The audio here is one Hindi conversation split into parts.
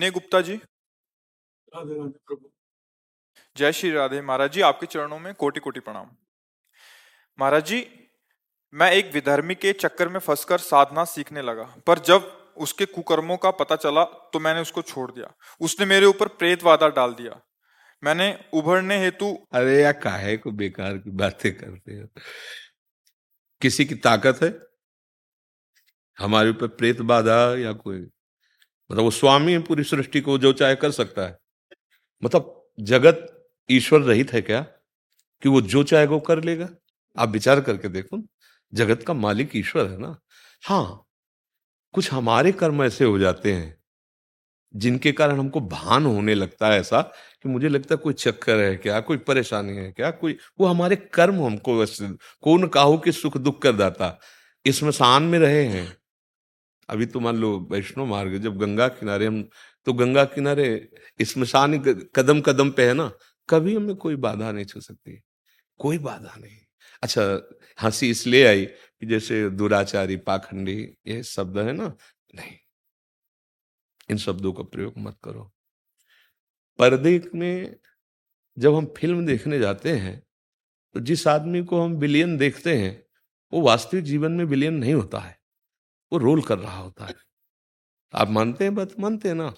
विनय गुप्ता जी। राधे राधे प्रभु। जय श्री राधे। महाराज जी आपके चरणों में कोटि कोटि प्रणाम। महाराज जी मैं एक विधर्मी के चक्कर में फंसकर साधना सीखने लगा पर जब उसके कुकर्मों का पता चला तो मैंने उसको छोड़ दिया। उसने मेरे ऊपर प्रेत वादा डाल दिया। मैंने उभरने हेतु अरे या काहे को बेकार की बातें करते हो? किसी की ताकत है? हमारे ऊपर प्रेत बाधा या कोई? मतलब वो स्वामी है, पूरी सृष्टि को जो चाहे कर सकता है। मतलब जगत ईश्वर रहित है क्या? कि वो जो चाहे वो कर लेगा? आप विचार करके देखो, जगत का मालिक ईश्वर है ना? हाँ कुछ हमारे कर्म ऐसे हो जाते हैं, जिनके कारण हमको भान होने लगता है ऐसा कि मुझे लगता है कोई चक्कर है क्या? कोई परेशानी है क्या? कोई, वो हमारे कर्म हमको कौन काहो कि सुख दुख कर दाता? इसमें शान में रहे हैं। अभी तो मान लो वैष्णो मार्ग जब गंगा किनारे हम तो गंगा किनारे स्मशान कदम कदम पे है ना, कभी हमें कोई बाधा नहीं छू सकती, कोई बाधा नहीं। अच्छा हँसी इसलिए आई कि जैसे दुराचारी, पाखंडी, ये शब्द है ना, नहीं, इन शब्दों का प्रयोग मत करो। पर्दे में जब हम फ़िल्म देखने जाते हैं तो जिस आदमी को हम विलियन देखते हैं, वो वास्तविक जीवन में विलियन नहीं होता है। वो रोल कर रहा होता है। आप मानते हैं? बात, मानते हैं ना?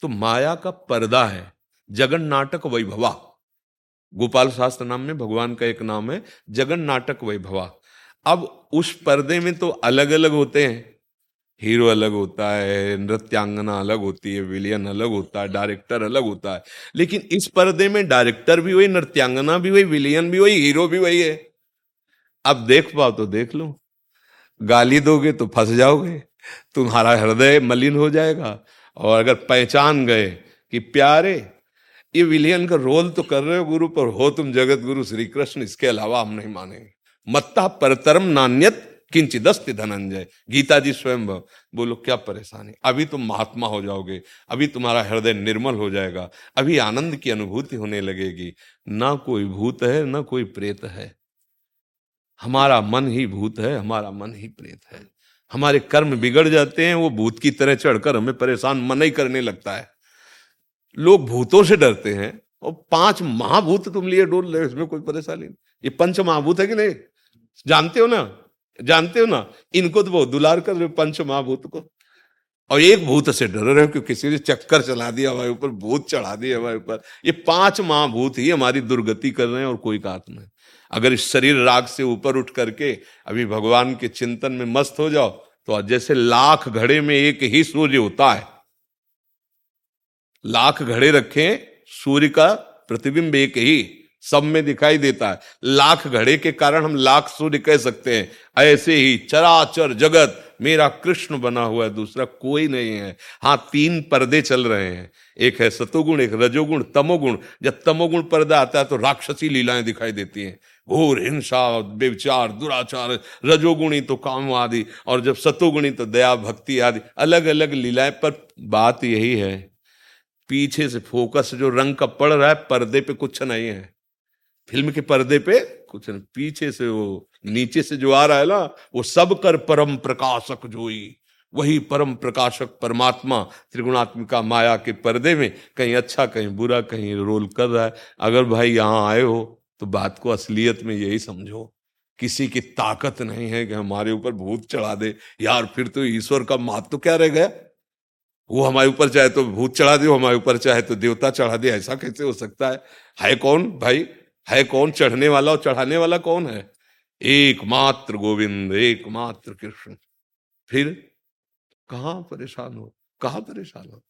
तो माया का पर्दा है। जगन नाटक वैभवा। गोपाल शास्त्र नाम में, भगवान का एक नाम है, जगन नाटक वैभवा। अब उस पर्दे में तो अलग अलग होते हैं। हीरो अलग होता है, नृत्यांगना अलग होती है, विलियन अलग होता है, डायरेक्टर अलग होता है। लेकिन इस पर्दे में डायरेक्टर भी वही, नृत्यांगना भी वही, विलियन भी वही, हीरो भी वही है। अब देख पाओ तो देख लो। गाली दोगे तो फंस जाओगे। तुम्हारा हृदय मलिन हो जाएगा। और अगर पहचान गए कि प्यारे, ये विलियन का रोल तो कर रहे हो गुरु, पर हो तुम जगत गुरु श्री कृष्ण इसके अलावा हम नहीं मानेंगे। मत्ता परतरम नान्यत किंचिदस्ति धनंजय। गीता जी स्वयं बोलो, क्या परेशानी अभी तुम महात्मा हो जाओगे, अभी तुम्हारा हृदय निर्मल हो जाएगा, अभी आनंद की अनुभूति होने लगेगी। ना कोई भूत है, ना कोई प्रेत है। हमारा मन ही भूत है, हमारा मन ही प्रेत है। हमारे कर्म बिगड़ जाते हैं, वो भूत की तरह चढ़कर हमें परेशान मन ही करने लगता है। लोग भूतों से डरते हैं, और पाँच महाभूत तुम लिए डोल रहे इसमें कोई परेशानी नहीं। ये पंच महाभूत है कि नहीं? जानते हो ना? जानते हो ना? इनको तो बहुत दुलार कर रहे हो पंच महाभूत को। और एक भूत से डर रहे हो कि किसी ने चक्कर चला दिया हमारे ऊपर, भूत चढ़ा दिया हमारे ऊपर। ये पाँच महाभूत ही हमारी दुर्गति कर रहे हैं और कोई बात नहीं। अगर इस शरीर राग से ऊपर उठ करके अभी भगवान के चिंतन में मस्त हो जाओ तो जैसे लाख घड़े में एक ही सूर्य होता है। लाख घड़े रखें, सूर्य का प्रतिबिंब एक ही सब में दिखाई देता है। लाख घड़े के कारण हम लाख सूर्य कह सकते हैं। ऐसे ही चराचर जगत मेरा कृष्ण बना हुआ है, दूसरा कोई नहीं है। हाँ तीन पर्दे चल रहे हैं। एक है सतोगुण, एक रजोगुण, तमोगुण। जब तमोगुण पर्दा आता है तो राक्षसी लीलाएँ दिखाई देती हैं। घोर हिंसा बेविचार दुराचार, रजोगुणी तो काम आदि, और जब सतोगुणी तो दया, भक्ति आदि अलग अलग लीलाएँ, पर बात यही है। पीछे से फोकस जो रंग का पड़ रहा है, पर्दे पे कुछ नहीं है। फ़िल्म के पर्दे पे कुछ नहीं, पीछे से वो, नीचे से जो आ रहा है ना, वो सब कर परम प्रकाशक जोई। वही परम प्रकाशक परमात्मा, त्रिगुणात्मिका माया के पर्दे में कहीं अच्छा कहीं बुरा, कहीं रोल कर रहा है। अगर भाई यहाँ आए हो तो बात को असलियत में यही समझो। किसी की ताकत नहीं है कि हमारे ऊपर भूत चढ़ा दे। यार, फिर तो ईश्वर का मात तो क्या रह गया? वो हमारे ऊपर चाहे तो भूत चढ़ा दे हमारे ऊपर चाहे तो देवता चढ़ा दे। ऐसा कैसे हो सकता है? है कौन भाई? है कौन चढ़ने वाला और चढ़ाने वाला कौन है? एकमात्र गोविंद, एकमात्र कृष्ण। फिर कहा परेशान हो? कहा परेशान हो?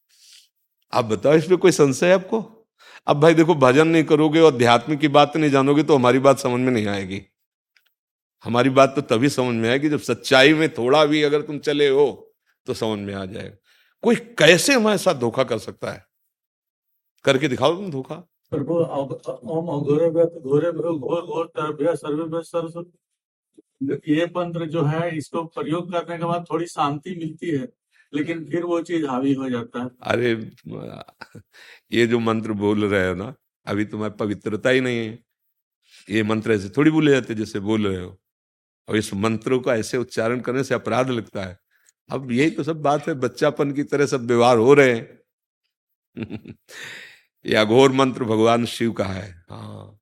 आप बताओ, इसमें कोई संशय है आपको? अब भाई देखो, भजन नहीं करोगे और अध्यात्म की बात नहीं जानोगे तो हमारी बात समझ में नहीं आएगी। हमारी बात तो तभी समझ में आएगी जब सच्चाई में थोड़ा भी अगर तुम चले हो तो समझ में आ जाएगा। कोई कैसे हमारे साथ धोखा कर सकता है? करके दिखाओ तुम धोखा। ये मंत्र जो है, इसको प्रयोग करने के बाद थोड़ी शांति मिलती है। लेकिन फिर वो चीज़ हावी हो जाता है। अरे, ये जो मंत्र बोल रहे हो ना, अभी तुम्हारी पवित्रता ही नहीं है। ये मंत्र ऐसे थोड़ी बोले जाते जैसे बोल रहे हो। और इस मंत्रों का ऐसे उच्चारण करने से अपराध लगता है। अब यही तो सब बात है, बच्चापन की तरह सब व्यवहार हो रहे हैं। ये अघोर मंत्र भगवान शिव का है। हाँ।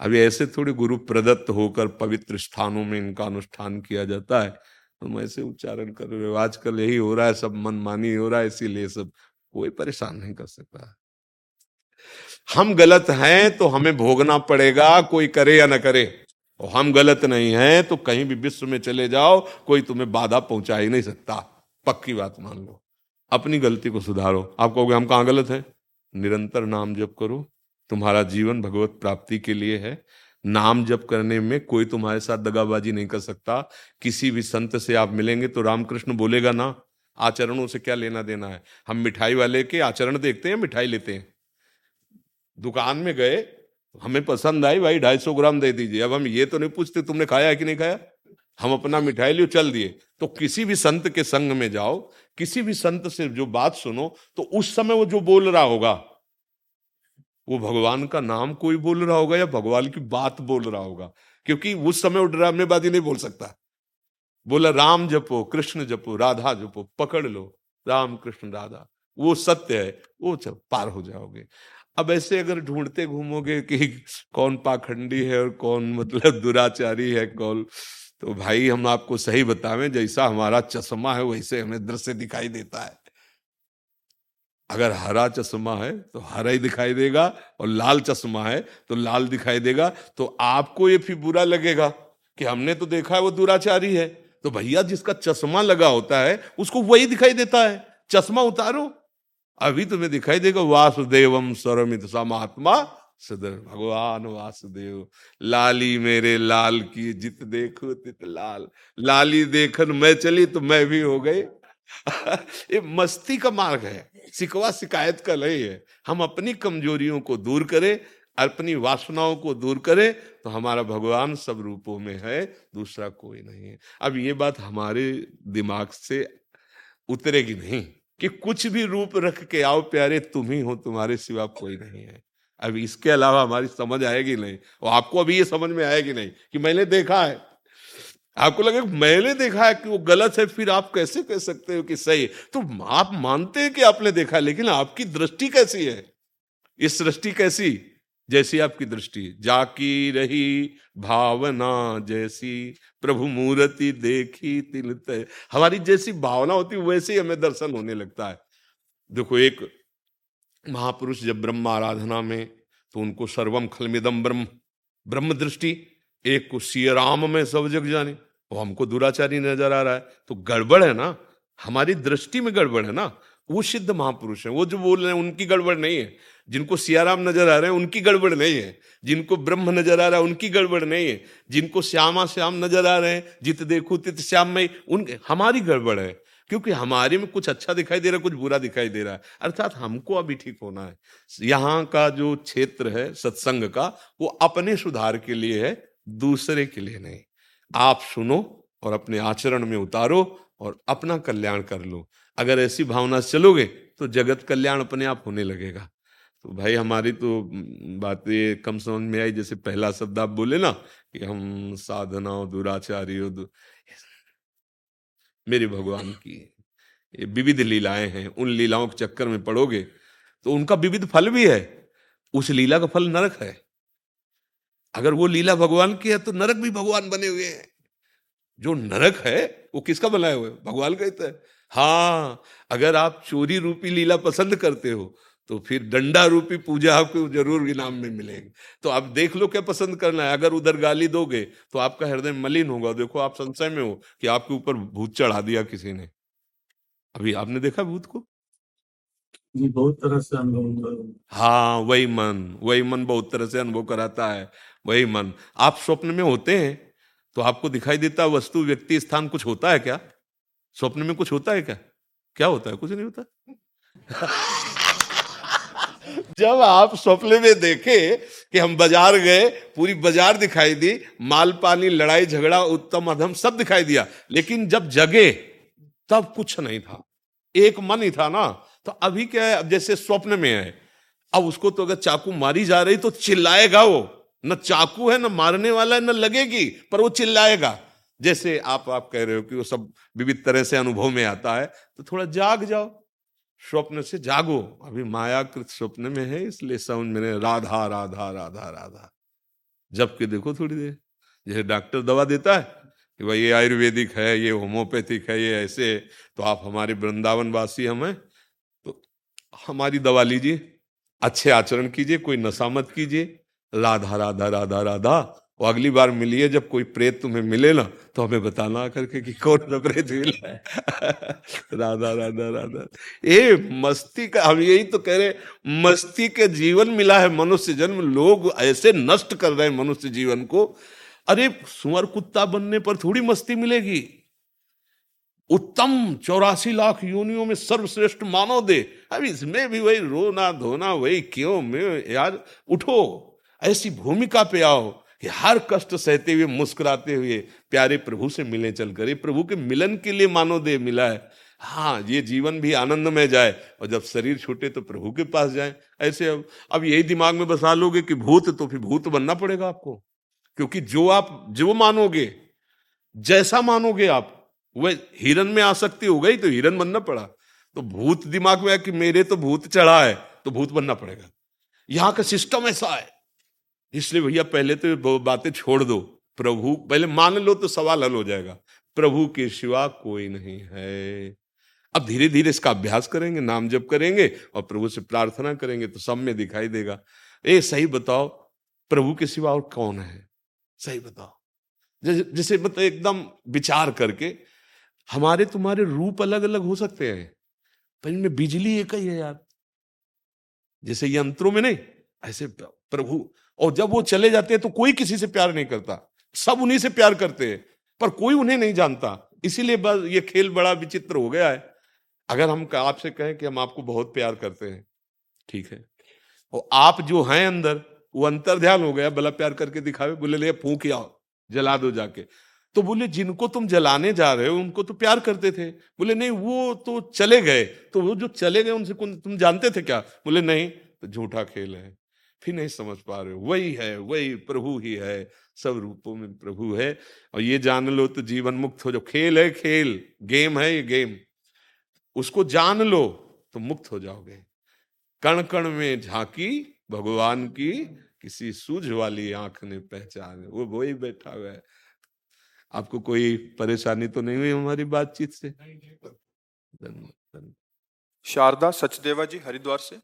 अभी ऐसे थोड़ी गुरु प्रदत्त होकर पवित्र स्थानों में इनका अनुष्ठान किया जाता है। तो ऐसे उच्चारण कर रहे हो। आजकल यही हो रहा है, सब मनमानी हो रहा है, इसीलिए सब कोई परेशान नहीं कर सकता। हम गलत हैं तो हमें भोगना पड़ेगा, कोई करे या ना करे। और हम गलत नहीं हैं तो कहीं भी विश्व में चले जाओ, कोई तुम्हें बाधा पहुँचा ही नहीं सकता। पक्की बात मान लो। अपनी गलती को सुधारो। आप कहोगे, हम कहाँ गलत है? निरंतर नाम जप करो। तुम्हारा जीवन भगवत प्राप्ति के लिए है। नाम जप करने में कोई तुम्हारे साथ दगाबाजी नहीं कर सकता। किसी भी संत से आप मिलेंगे तो रामकृष्ण बोलेगा, ना, आचरणों से क्या लेना देना है? हम मिठाई वाले के आचरण देखते हैं मिठाई लेते हैं? दुकान में गए, हमें पसंद आई, भाई, ढाई सौ ग्राम दे दीजिए। अब हम ये तो नहीं पूछते, तुमने खाया कि नहीं खाया? हम अपना मिठाई लियो, चल दिए। तो किसी भी संत के संग में जाओ, किसी भी संत से जो बात सुनो तो उस समय वो जो बोल रहा होगा वो भगवान का नाम कोई बोल रहा होगा या भगवान की बात बोल रहा होगा? क्योंकि उस समय वो ड्रामेबाजी नहीं बोल सकता। बोला, राम जपो, कृष्ण जपो, राधा जपो, पकड़ लो, राम कृष्ण राधा, वो सत्य है, वो पार हो जाओगे। अब ऐसे अगर ढूंढते घूमोगे कि कौन पाखंडी है और कौन मतलब दुराचारी है, कौन तो भाई हम आपको सही बतावें, जैसा हमारा चश्मा है, वैसे हमें दृश्य दिखाई देता है। अगर हरा चश्मा है तो हरा ही दिखाई देगा, और लाल चश्मा है तो लाल दिखाई देगा तो आपको ये फिर बुरा लगेगा कि हमने तो देखा है वो दुराचारी है। तो भैया, जिसका चश्मा लगा होता है, उसको वही दिखाई देता है। चश्मा उतारो। अभी तुम्हें दिखाई देगा, वासुदेवम स्वरमित समात्मा सदर। भगवान वासुदेव, लाली मेरे लाल की जित देखो, तित लाल। लाली देखन मैं चली तो मैं भी हो गई। ये मस्ती का मार्ग है। सिकवा शिकायत का नहीं है। हम अपनी कमजोरियों को दूर करें, अपनी वासनाओं को दूर करें तो हमारा भगवान सब रूपों में है, दूसरा कोई नहीं है। अब ये बात हमारे दिमाग से उतरेगी नहीं कि कुछ भी रूप रख के आओ प्यारे, तुम ही हो, तुम्हारे सिवा कोई नहीं है। अब इसके अलावा हमारी समझ आएगी नहीं, और आपको अभी ये समझ में आएगी नहीं कि मैंने देखा है। आपको लगे मैंने देखा है कि वो गलत है, फिर आप कैसे कह सकते हो कि सही? तो आप मानते हैं कि आपने देखा, लेकिन आपकी दृष्टि कैसी है? इस सृष्टि कैसी? जैसी आपकी दृष्टि। जाकी रही भावना जैसी, प्रभु मूर्ति देखी तिल हमारी जैसी भावना होती वैसे ही हमें दर्शन होने लगता है। देखो, एक महापुरुष जब ब्रह्म आराधना में तो उनको सर्वम खलमिदम ब्रह्म ब्रह्म दृष्टि एक को सियराम में सब जग जाने, वो हमको दुराचारी नज़र आ रहा है। तो गड़बड़ है ना? हमारी दृष्टि में गड़बड़ है ना? वो सिद्ध महापुरुष है। वो जो बोल रहे हैं, उनकी गड़बड़ नहीं है। जिनको सियाराम नज़र आ रहे हैं, उनकी गड़बड़ नहीं है। जिनको ब्रह्म नज़र आ रहा है, उनकी गड़बड़ नहीं है। जिनको श्यामा श्याम नज़र आ रहे हैं, जित देखो तित श्याम में उनके हमारी गड़बड़ है। क्योंकि हमारे में कुछ अच्छा दिखाई दे रहा है, कुछ बुरा दिखाई दे रहा है। अर्थात हमको अभी ठीक होना है। यहाँ का जो क्षेत्र है, सत्संग का, वो अपने सुधार के लिए है। दूसरे के लिए नहीं। आप सुनो और अपने आचरण में उतारो और अपना कल्याण कर लो। अगर ऐसी भावना से चलोगे तो जगत कल्याण अपने आप होने लगेगा। तो भाई हमारी तो बातें कम समझ में आई। जैसे पहला शब्द आप बोले ना कि हम साधना दुराचारी दु... मेरे भगवान की ये विविध लीलाएँ हैं। उन लीलाओं के चक्कर में पड़ोगे तो उनका विविध फल भी है। उस लीला का फल नरक है। अगर वो लीला भगवान की है तो नरक भी भगवान बने हुए हैं। जो नरक है वो किसका बनाया हुआ है? भगवान का ही तो है। हाँ अगर आप चोरी रूपी लीला पसंद करते हो तो फिर डंडा रूपी पूजा आपको ज़रूर इनाम में मिलेगी। तो आप देख लो क्या पसंद करना है। अगर उधर गाली दोगे तो आपका हृदय मलिन होगा। देखो आप संशय में हो कि आपके ऊपर भूत चढ़ा दिया किसी ने। अभी आपने देखा भूत को? बहुत तरह से अनुभव हाँ वही मन। वही मन बहुत तरह से अनुभव कराता है। वही मन। आप स्वप्न में होते हैं तो आपको दिखाई देता वस्तु, व्यक्ति, स्थान कुछ होता है क्या? स्वप्न में कुछ होता है क्या? क्या होता है? कुछ नहीं होता। जब आप स्वप्न में देखे कि हम बाज़ार गए, पूरी बाज़ार दिखाई दी, माल पानी, लड़ाई, झगड़ा, उत्तम, अधम, सब दिखाई दिया, लेकिन जब जगे, तब कुछ नहीं था। एक मन ही था ना। तो अभी क्या है? अब जैसे स्वप्न में है। अब उसको तो अगर चाकू मारी जा रही तो चिल्लाएगा वो। न चाकू है, न मारने वाला है, न लगेगी, पर वो चिल्लाएगा। जैसे आप आप कह रहे हो कि वो सब विविध तरह से अनुभव में आता है तो थोड़ा जाग जाओ। स्वप्न से जागो। अभी मायाकृत स्वप्न में है, इसलिए समझ में राधा राधा राधा राधा। जबकि देखो थोड़ी देर। जैसे डॉक्टर दवा देता है कि भाई ये आयुर्वेदिक है, ये होम्योपैथिक है, ये ऐसे तो आप हमारे वृंदावन वासी हम तो हमारी दवा लीजिए, अच्छे आचरण कीजिए, कोई नशा मत कीजिए। राधा राधा राधा राधा। वो अगली बार मिलिए, जब कोई प्रेत तुम्हें मिले ना तो हमें बताना करके कि कौन सा प्रेत मिला है। राधा राधा राधा। ये मस्ती का, हम यही तो कह रहे मस्ती के जीवन मिला है मनुष्य जन्म। लोग ऐसे नष्ट कर रहे हैं मनुष्य जीवन को। अरे, सुअर कुत्ता बनने पर थोड़ी मस्ती मिलेगी। उत्तम चौरासी लाख योनियों में सर्वश्रेष्ठ मानव दे। अब इसमें भी वही रोना, धोना, वही क्यों, में यार, उठो। ऐसी भूमिका पे आओ कि हर कष्ट सहते हुए, मुस्कुराते हुए प्यारे प्रभु से मिले चलकर। ये प्रभु के मिलन के लिए मानो दे मिला है। हाँ ये जीवन भी आनंद में जाए और जब शरीर छूटे तो प्रभु के पास जाए। ऐसे अब अब यही दिमाग में बसा लोगे कि भूत तो फिर भूत बनना पड़ेगा आपको। क्योंकि जो आप, जो मानोगे, जैसा मानोगे आप, वह हिरन में आसक्ति हो गई तो हिरन बनना पड़ा। तो भूत दिमाग में है कि मेरे तो भूत चढ़ा है तो भूत बनना पड़ेगा। यहाँ का सिस्टम ऐसा है। इसलिए भैया पहले तो बातें छोड़ दो। प्रभु, पहले मान लो तो सवाल हल हो जाएगा। प्रभु के सिवा कोई नहीं है। अब धीरे धीरे इसका अभ्यास करेंगे, नाम जप करेंगे और प्रभु से प्रार्थना करेंगे तो सब में दिखाई देगा। ए, सही बताओ, प्रभु के सिवा और कौन है? सही बताओ। जैसे मतलब एकदम विचार करके, हमारे तुम्हारे रूप अलग अलग हो सकते हैं, पर इनमें बिजली एक ही है यार। जैसे यंत्रों में नहीं, ऐसे प्रभु और जब वो चले जाते हैं तो कोई किसी से प्यार नहीं करता। सब उन्हीं से प्यार करते हैं, पर कोई उन्हें नहीं जानता। इसीलिए बस ये खेल बड़ा विचित्र हो गया है। अगर हम आपसे कहें कि हम आपको बहुत प्यार करते हैं, ठीक है? और आप जो हैं अंदर, वो अंतर ध्यान हो गया, भला प्यार करके दिखावे, बोले, ले, फूक आओ, जला दो जाके। तो बोले, जिनको तुम जलाने जा रहे हो, उनको तो प्यार करते थे। बोले, नहीं, वो तो चले गए। तो वो जो चले गए, उनसे तुम जानते थे क्या? बोले, नहीं तो झूठा खेल है। फिर नहीं समझ पा रहे हो। वही है वही प्रभु ही है सब रूपों में प्रभु है। और ये जान लो तो जीवन मुक्त हो जाओ। खेल है खेल गेम है ये गेम। उसको जान लो तो मुक्त हो जाओगे। कण कण में झांकी भगवान की किसी सूझ वाली आँख ने पहचान। वो वही बैठा हुआ है। आपको कोई परेशानी तो नहीं हुई हमारी बातचीत से? शारदा सचदेवा जी हरिद्वार से?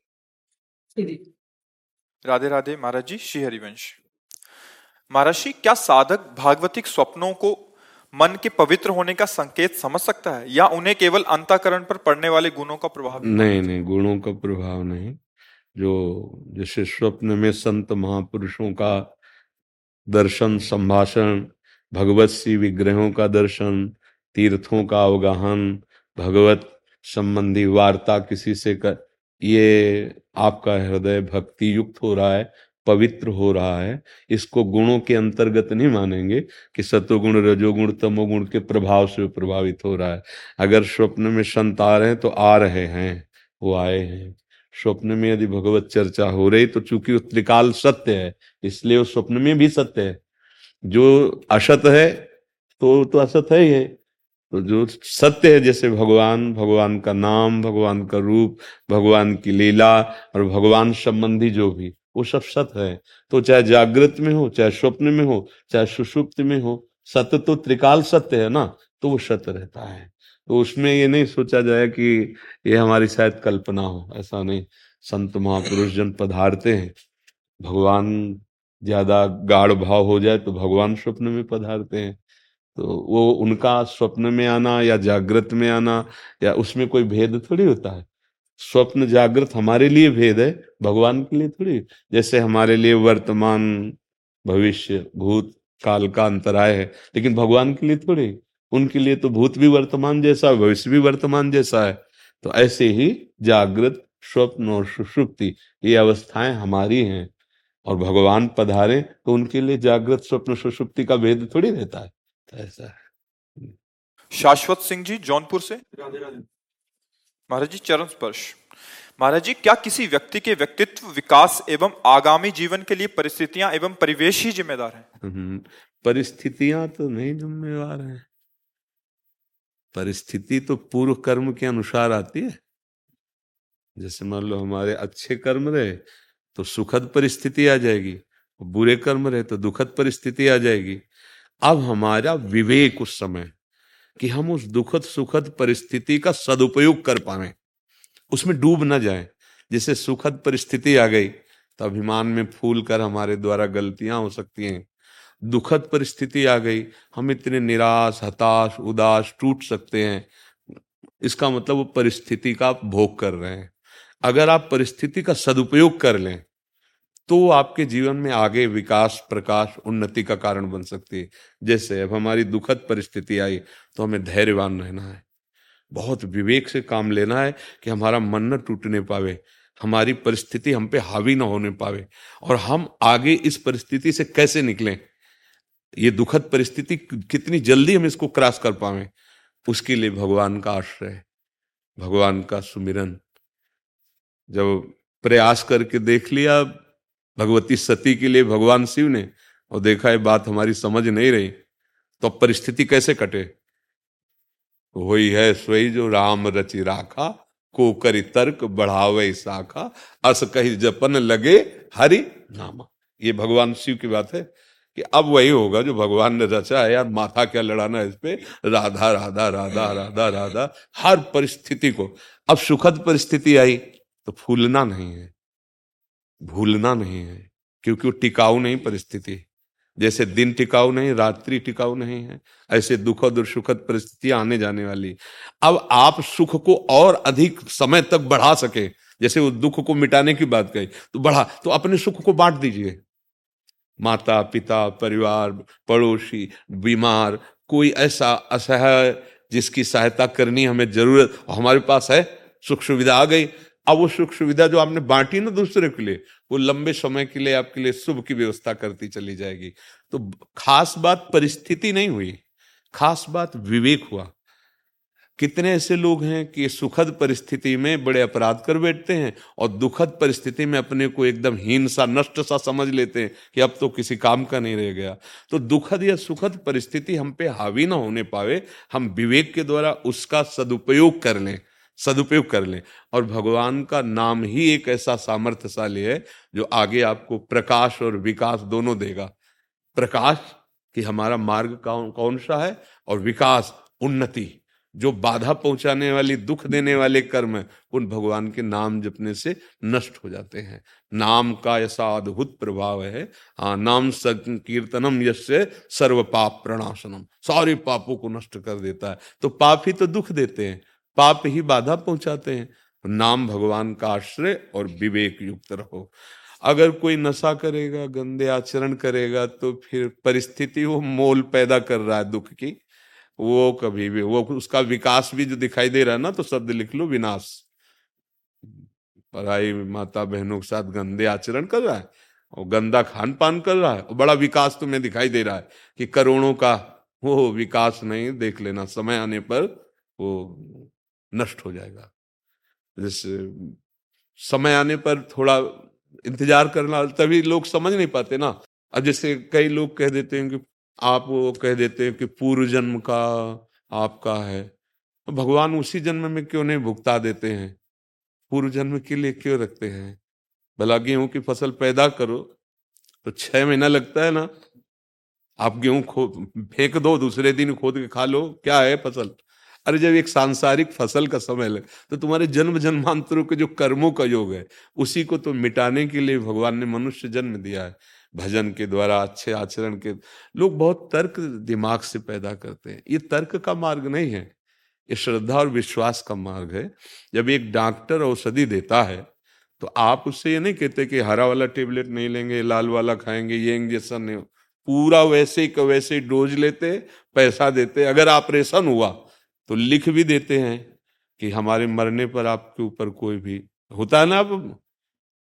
राधे राधे, महाराज जी, श्री हरिवंश। महाराज जी, क्या साधक भागवतिक स्वप्नों को मन के पवित्र होने का संकेत समझ सकता है? या उन्हें केवल अंताकरण पर पड़ने वाले गुणों का प्रभाव नहीं? नहीं गुणों का प्रभाव नहीं। जो, जैसे स्वप्न में संत महापुरुषों का दर्शन, संभाषण, भगवत सी विग्रहों का दर्शन, तीर्थों का अवगाहन, भगवत संबंधी वार्ता किसी से कर ये आपका हृदय भक्ति युक्त हो रहा है, पवित्र हो रहा है। इसको गुणों के अंतर्गत नहीं मानेंगे कि सतोगुण रजोगुण, तमोगुण के प्रभाव से प्रभावित हो रहा है। अगर स्वप्न में संत आ रहे हैं तो आ रहे हैं, वो आए हैं। स्वप्न में यदि भगवत चर्चा हो रही तो चूँकि वो त्रिकाल सत्य है, इसलिए वो स्वप्न में भी सत्य है। जो असत है तो तो असत है ही है। तो जो सत्य है, जैसे भगवान भगवान का नाम, भगवान का रूप, भगवान की लीला और भगवान संबंधी जो भी, वो सब सत्य है। तो चाहे जागृत में हो, चाहे स्वप्न में हो, चाहे सुषुप्त में हो सत्य तो त्रिकाल सत्य है ना तो वो सत्य रहता है। तो उसमें ये नहीं सोचा जाए कि ये हमारी शायद कल्पना हो, ऐसा नहीं। संत महापुरुष जन पधारते हैं, भगवान ज़्यादा गाढ़ भाव हो जाए तो भगवान स्वप्न में पधारते हैं। तो वो उनका स्वप्न में आना या जागृत में आना या उसमें कोई भेद थोड़ी होता है। स्वप्न जागृत हमारे लिए भेद है, भगवान के लिए थोड़ी। जैसे हमारे लिए वर्तमान, भविष्य, भूत, काल का अंतराय है, लेकिन भगवान के लिए थोड़ी। उनके लिए तो भूत भी वर्तमान जैसा, भविष्य भी वर्तमान जैसा है। तो ऐसे ही जागृत, स्वप्न और सुषुप्ति ये अवस्थाएँ हमारी हैं। और भगवान पधारे तो उनके लिए जागृत, स्वप्न सुषुप्ति का भेद थोड़ी रहता है। ऐसा है। शाश्वत सिंह जी जौनपुर से? महाराज जी चरण स्पर्श। महाराज जी क्या किसी व्यक्ति के व्यक्तित्व विकास एवं आगामी जीवन के लिए परिस्थितियाँ एवं परिवेश ही जिम्मेदार हैं? हम्म, परिस्थितियाँ तो नहीं जिम्मेदार है। परिस्थिति तो पूर्व कर्म के अनुसार आती है। जैसे मान लो हमारे अच्छे कर्म रहे तो सुखद परिस्थिति आ जाएगी बुरे कर्म रहे तो दुखद परिस्थिति आ जाएगी। अब हमारा विवेक उस समय कि हम उस दुखद सुखद परिस्थिति का सदुपयोग कर पाए। उसमें डूब ना जाए। जैसे सुखद परिस्थिति आ गई तो अभिमान में फूल कर हमारे द्वारा गलतियाँ हो सकती हैं। दुखद परिस्थिति आ गई, हम इतने निराश, हताश, उदास टूट सकते हैं। इसका मतलब वो परिस्थिति का आप भोग कर रहे हैं। अगर आप परिस्थिति का सदुपयोग कर लें तो आपके जीवन में आगे विकास, प्रकाश, उन्नति का कारण बन सकती है। जैसे अब हमारी दुखद परिस्थिति आई तो हमें धैर्यवान रहना है। बहुत विवेक से काम लेना है कि हमारा मन न टूटने पावे, हमारी परिस्थिति हम पे हावी ना होने पावे, और हम आगे इस परिस्थिति से कैसे निकलें? ये दुखद परिस्थिति कितनी जल्दी हम इसको क्रॉस कर पावे? उसके लिए भगवान का आश्रय, भगवान का सुमिरन। जब प्रयास करके देख लिया भगवती सती के लिए भगवान शिव ने और देखा है बात हमारी समझ नहीं रही तो अब परिस्थिति कैसे कटे? वही है सोई जो राम रचि राखा को करी तर्क बढ़ावे शाखा अस कही जपन लगे हरि नामा। ये भगवान शिव की बात है कि अब वही होगा जो भगवान ने रचा है यार, माथा क्या लड़ाना है इस पे? राधा राधा राधा राधा राधा, हर परिस्थिति को। अब सुखद परिस्थिति आई तो फूलना नहीं है। भूलना नहीं है, क्योंकि वो टिकाऊ नहीं परिस्थिति। जैसे दिन टिकाऊ नहीं, रात्रि टिकाऊ नहीं है, ऐसे दुखद और सुखद परिस्थितियाँ आने जाने वाली। अब आप सुख को और अधिक समय तक बढ़ा सके, जैसे वो दुख को मिटाने की बात कही तो बढ़ा तो अपने सुख को बांट दीजिए। माता, पिता, परिवार, पड़ोसी, बीमार, कोई ऐसा असह जिसकी सहायता करनी हमें ज़रूरत, हमारे पास है, सुख सुविधा आ गई अब वो सुख सुविधा जो आपने बांटी ना दूसरे के लिए, वो लंबे समय के लिए आपके लिए शुभ की व्यवस्था करती चली जाएगी। तो खास बात परिस्थिति नहीं हुई, खास बात विवेक हुआ। कितने ऐसे लोग हैं कि सुखद परिस्थिति में बड़े अपराध कर बैठते हैं और दुखद परिस्थिति में अपने को एकदम हीन सा, नष्ट सा समझ लेते हैं कि अब तो किसी काम का नहीं रह गया। तो दुखद या सुखद परिस्थिति हम पे हावी ना होने पावे, हम विवेक के द्वारा उसका सदुपयोग कर लें। सदुपयोग कर लें। और भगवान का नाम ही एक ऐसा सामर्थ्यशाली है, जो आगे आपको प्रकाश और विकास दोनों देगा। प्रकाश कि हमारा मार्ग कौन कौन सा है और विकास, उन्नति, जो बाधा पहुँचाने वाली, दुख देने वाले कर्म उन भगवान के नाम जपने से नष्ट हो जाते हैं। नाम का ऐसा अद्भुत प्रभाव है। हाँ नाम संकीर्तनम यश सर्व पाप प्रणाशनम सारे पापों को नष्ट कर देता है। तो पाप ही तो दुख देते हैं। पाप ही बाधा पहुंचाते हैं। नाम भगवान का आश्रय और विवेक युक्त रहो। अगर कोई नशा करेगा, गंदे आचरण करेगा तो फिर परिस्थिति वो मोल पैदा कर रहा है दुख की। वो कभी भी, वो उसका विकास भी जो दिखाई दे रहा है ना तो शब्द लिख लो, विनाश। पढ़ाई माता बहनों के साथ गंदे आचरण कर रहा है, और गंदा खान पान कर रहा है, और बड़ा विकास तुम्हें दिखाई दे रहा है कि करोड़ों का वो विकास नहीं, देख लेना, समय आने पर वो नष्ट हो जाएगा। जैसे, समय आने पर थोड़ा इंतज़ार करना, तभी लोग समझ नहीं पाते ना। अब जैसे कई लोग कह देते हैं कि, आप वो कह देते हैं कि पूर्व जन्म का आपका है। तो भगवान उसी जन्म में क्यों नहीं भुगता देते हैं? पूर्व जन्म के लिए क्यों रखते हैं? भला गेहूँ की फ़सल पैदा करो तो छह महीना लगता है ना। आप गेहूँ खो, फेंक दो, दूसरे दिन खोद के खा लो, क्या है फ़सल? अरे जब एक सांसारिक फ़सल का समय लगे तो तुम्हारे जन्म जन्मांतरों के जो कर्मों का योग है, उसी को तो मिटाने के लिए भगवान ने मनुष्य जन्म दिया है, भजन के द्वारा, अच्छे आचरण के। लोग बहुत तर्क दिमाग से पैदा करते हैं। ये तर्क का मार्ग नहीं है, ये श्रद्धा और विश्वास का मार्ग है। जब एक डॉक्टर औषधि देता है तो आप उससे ये नहीं कहते कि हरा वाला टेबलेट नहीं लेंगे, लाल वाला खाएँगे, ये इंजेक्शन नहीं पूरा वैसे ही वैसे डोज लेते, पैसा देते, अगर ऑपरेशन हुआ तो लिख भी देते हैं कि हमारे मरने पर आपके ऊपर कोई भी होता है ना आप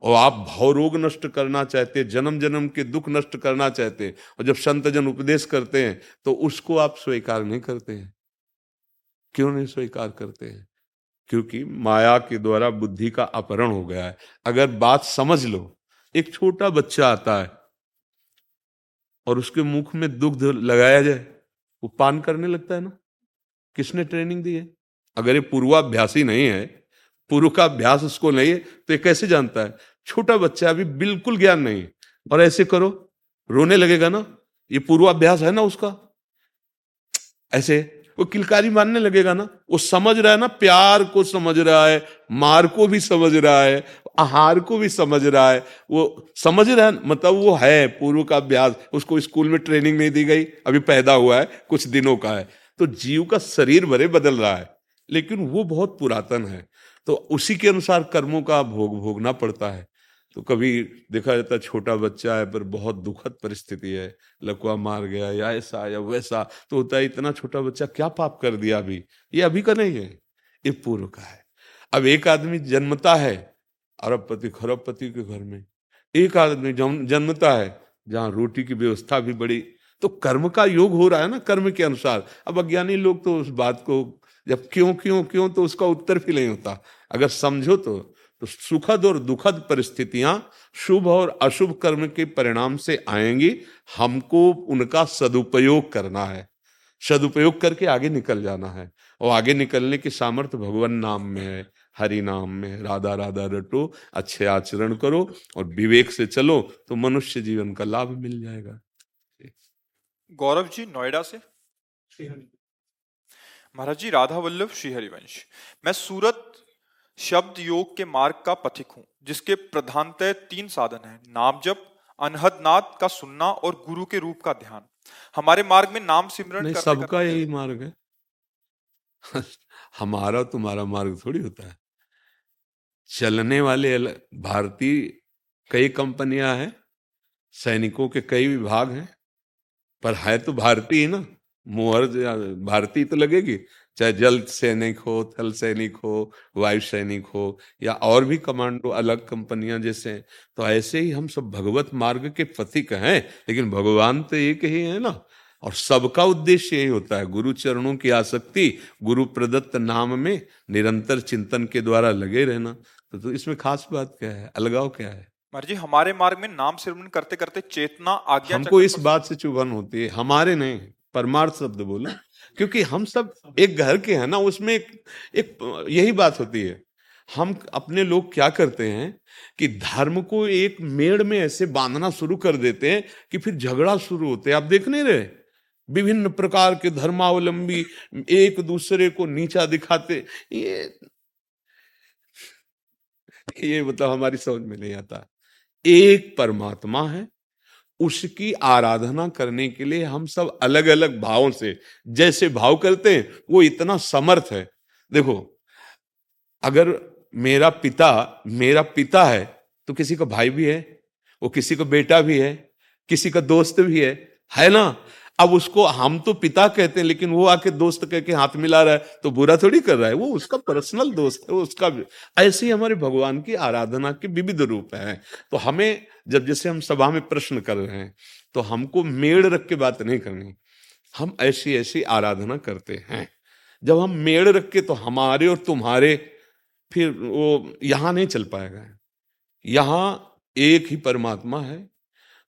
और आप भाव रोग नष्ट करना चाहते जन्म जन्म के दुख नष्ट करना चाहते और जब संत जन उपदेश करते हैं तो उसको आप स्वीकार नहीं करते हैं। क्यों नहीं स्वीकार करते हैं? क्योंकि माया के द्वारा बुद्धि का अपहरण हो गया है। अगर बात समझ लो, एक छोटा बच्चा आता है, और उसके मुख में दुग्ध लगाया जाए, वो पान करने लगता है ना? किसने ट्रेनिंग दी है? अगर ये पूर्वाभ्यासी नहीं है पूर्व का अभ्यास उसको नहीं है तो ये कैसे जानता है? छोटा बच्चा अभी बिल्कुल ज्ञान नहीं और ऐसे करो, रोने लगेगा ना, ये पूर्वाभ्यास है ना उसका? ऐसे, वो किलकारी मानने लगेगा ना, वो समझ रहा है ना, प्यार को समझ रहा है, मार को भी समझ रहा है, आहार को भी समझ रहा है, वो समझ रहा है मतलब वो है पूर्व का अभ्यास उसको स्कूल में ट्रेनिंग नहीं दी गई, अभी पैदा हुआ है, कुछ दिनों का है। तो जीव का शरीर भरे बदल रहा है, लेकिन वो बहुत पुरातन है। तो उसी के अनुसार कर्मों का भोग भोगना पड़ता है। तो कभी देखा जाता छोटा बच्चा है, पर बहुत दुखद परिस्थिति है, लकवा मार गया, या ऐसा, या वैसा तो होता है, इतना छोटा बच्चा क्या पाप कर दिया अभी? ये अभी का नहीं है, ये पूर्व का है। अब एक आदमी जन्मता है, अरबपति, खरबपति के घर में। एक आदमी जन्मता है, जहाँ रोटी की व्यवस्था भी बड़ी तो कर्म का योग हो रहा है ना, कर्म के अनुसार। अब अज्ञानी लोग तो उस बात को जब क्यों क्यों क्यों तो उसका उत्तर भी नहीं होता। अगर समझो तो तो सुखद और दुखद परिस्थितियाँ शुभ और अशुभ कर्म के परिणाम से आएँगी। हमको उनका सदुपयोग करना है। सदुपयोग करके आगे निकल जाना है। और आगे निकलने की सामर्थ्य भगवान नाम में है, हरि नाम में राधा राधा रटो, अच्छे आचरण करो और विवेक से चलो तो मनुष्य जीवन का लाभ मिल जाएगा। गौरव जी नोएडा से? महाराज जी राधा वल्लभ श्री हरिवंश मैं सूरत शब्द योग के मार्ग का पथिक हूँ जिसके प्रधानतः तीन साधन हैं नाम जप अनहद नाद का सुनना और गुरु के रूप का ध्यान। हमारे मार्ग में नाम सिमरन सबका यही मार्ग है। हमारा तुम्हारा मार्ग थोड़ी होता है। चलने वाले भारतीय कई कंपनियाँ हैं सैनिकों के कई विभाग हैं पर है तो भारतीय ना। मोहर भारतीय तो लगेगी। चाहे जल सैनिक हो थल सैनिक हो वायु सैनिक हो या और भी कमांडो अलग कंपनियाँ जैसे तो ऐसे ही हम सब भगवत मार्ग के पथिक हैं। लेकिन भगवान तो एक ही है ना। और सबका उद्देश्य यही होता है गुरु चरणों की आसक्ति गुरु प्रदत्त नाम में निरंतर चिंतन के द्वारा लगे रहना। तो, तो इसमें खास बात क्या है? अलगाव क्या है? जी हमारे मार्ग में नाम सिमरन करते करते चेतना आज्ञा हमको इस बात से चुभन होती है। हमारे नहीं परमार्थ शब्द बोलो। क्योंकि हम सब एक घर के हैं ना उसमें एक, एक यही बात होती है। हम अपने लोग क्या करते हैं कि धर्म को एक मेड़ में ऐसे बांधना शुरू कर देते हैं कि फिर झगड़ा शुरू होते हैं। आप देख नहीं रहे? विभिन्न प्रकार के धर्मावलंबी एक दूसरे को नीचा दिखाते। ये ये मतलब हमारी समझ में नहीं आता। एक परमात्मा है, उसकी आराधना करने के लिए हम सब अलग अलग भावों से, जैसे भाव करते हैं, वो इतना समर्थ है। देखो, अगर मेरा पिता मेरा पिता है तो किसी का भाई भी है, वो किसी का बेटा भी है, किसी का दोस्त भी है है ना? अब उसको हम तो पिता कहते हैं, लेकिन वो आके दोस्त कह के हाथ मिला रहा है तो बुरा थोड़ी कर रहा है। वो उसका पर्सनल दोस्त है, वो उसका ऐसे ही हमारे भगवान की आराधना के विविध रूप है। तो हमें जब जैसे हम सभा में प्रश्न कर रहे हैं तो हमको मेड़ रख के बात नहीं करनी। हम ऐसी ऐसी आराधना करते हैं। जब हम मेड़ रख के तो हमारे और तुम्हारे फिर वो यहाँ नहीं चल पाएगा। यहाँ एक ही परमात्मा है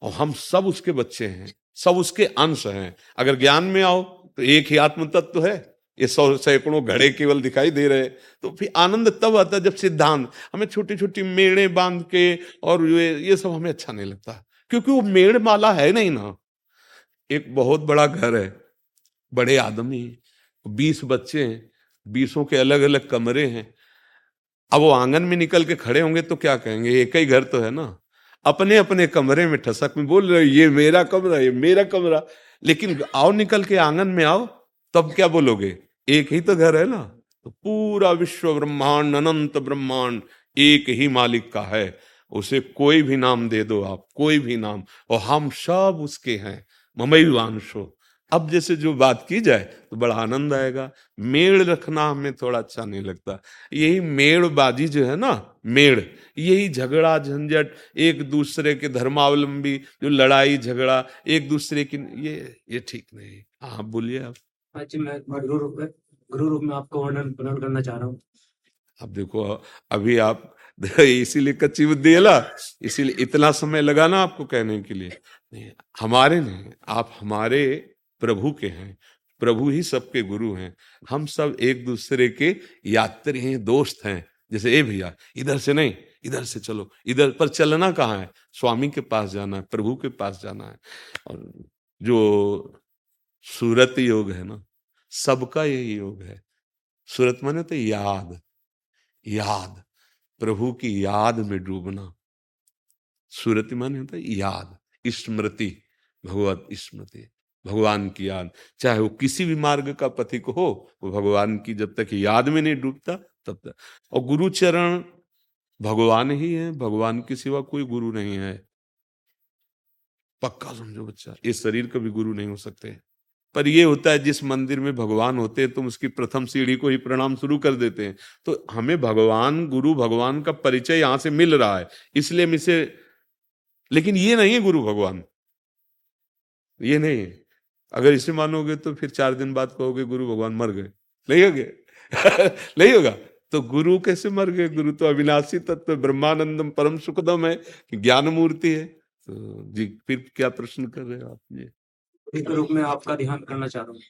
और हम सब उसके बच्चे हैं। सब उसके अंश हैं। अगर ज्ञान में आओ तो एक ही आत्म तत्व है। ये सौ, सैकड़ों घड़े केवल दिखाई दे रहे तो फिर आनंद तब आता जब सिद्धांत, हमें छोटी छोटी मेड़े बाँध के और ये ये सब हमें अच्छा नहीं लगता। क्योंकि वो मेड़ माला है नहीं ना। एक बहुत बड़ा घर है, बड़े आदमी, बीस बच्चे हैं, बीसों के अलग अलग कमरे हैं। अब वो आँगन में निकल के खड़े होंगे तो क्या कहेंगे? एक ही घर तो है ना। अपने अपने कमरे में ठसक में बोल रहे ये मेरा कमरा, ये मेरा कमरा। लेकिन आओ निकल के आँगन में आओ, तब क्या बोलोगे? एक ही तो घर है ना? तो पूरा विश्व ब्रह्मांड, अनंत ब्रह्मांड, एक ही मालिक का है। उसे कोई भी नाम दे दो आप, कोई भी नाम। और हम सब उसके हैं। ममई वांशो अब जैसे जो बात की जाए तो बड़ा आनंद आएगा। मेड़ रखना हमें थोड़ा अच्छा नहीं लगता। यही मेड़बाजी जो है ना मेड़ यही झगड़ा झंझट एक दूसरे के धर्मावलंबी जो लड़ाई झगड़ा एक दूसरे की ये ये ठीक नहीं। हाँ बोलिए आप। हाँ जी मैं गुरु रूप में गुरु रूप में आपको वर्णन वर्णन करना चाह रहा हूँ। अब देखो अभी आप इसीलिए कच्ची बुद्धि है ना इसीलिए इतना समय लगा ना आपको कहने के लिए। नहीं हमारे नहीं आप हमारे प्रभु के हैं, प्रभु ही सबके गुरु हैं। हम सब एक दूसरे के यात्री हैं, दोस्त हैं। जैसे, ए भैया, इधर से नहीं, इधर से चलो, इधर पर चलना कहाँ है? स्वामी के पास जाना है, प्रभु के पास जाना है। और जो सूरत योग है ना, सबका यही योग है। सूरत माने तो याद याद, प्रभु की याद में डूबना। सूरत माने होता है याद, स्मृति, भगवत स्मृति। भगवान की याद। चाहे वो किसी भी मार्ग का पथिक हो, वो भगवान की जब तक याद में नहीं डूबता, तब तक। और गुरु चरण भगवान ही है, भगवान के सिवा कोई गुरु नहीं है। पक्का समझो बच्चा, ये शरीर कभी गुरु नहीं हो सकते। पर ये होता है, जिस मंदिर में भगवान होते हैं, तुम उसकी प्रथम सीढ़ी को ही प्रणाम शुरू कर देते हैं। तो हमें भगवान, गुरु, भगवान का परिचय यहाँ से मिल रहा है। इसलिए हम इसे, लेकिन ये नहीं है गुरु भगवान। ये नहीं है। अगर इसे मानोगे तो फिर चार दिन बाद कहोगे गुरु भगवान मर गए। नहीं होगे? नहीं होगा? तो गुरु कैसे मर गए? गुरु तो अविनाशी तत्व ब्रह्मानंदम परम सुखदम है ज्ञान मूर्ति है। तो जी फिर क्या प्रश्न कर रहे हो आप? ये रूप में आपका ध्यान करना चाह रहा हूँ।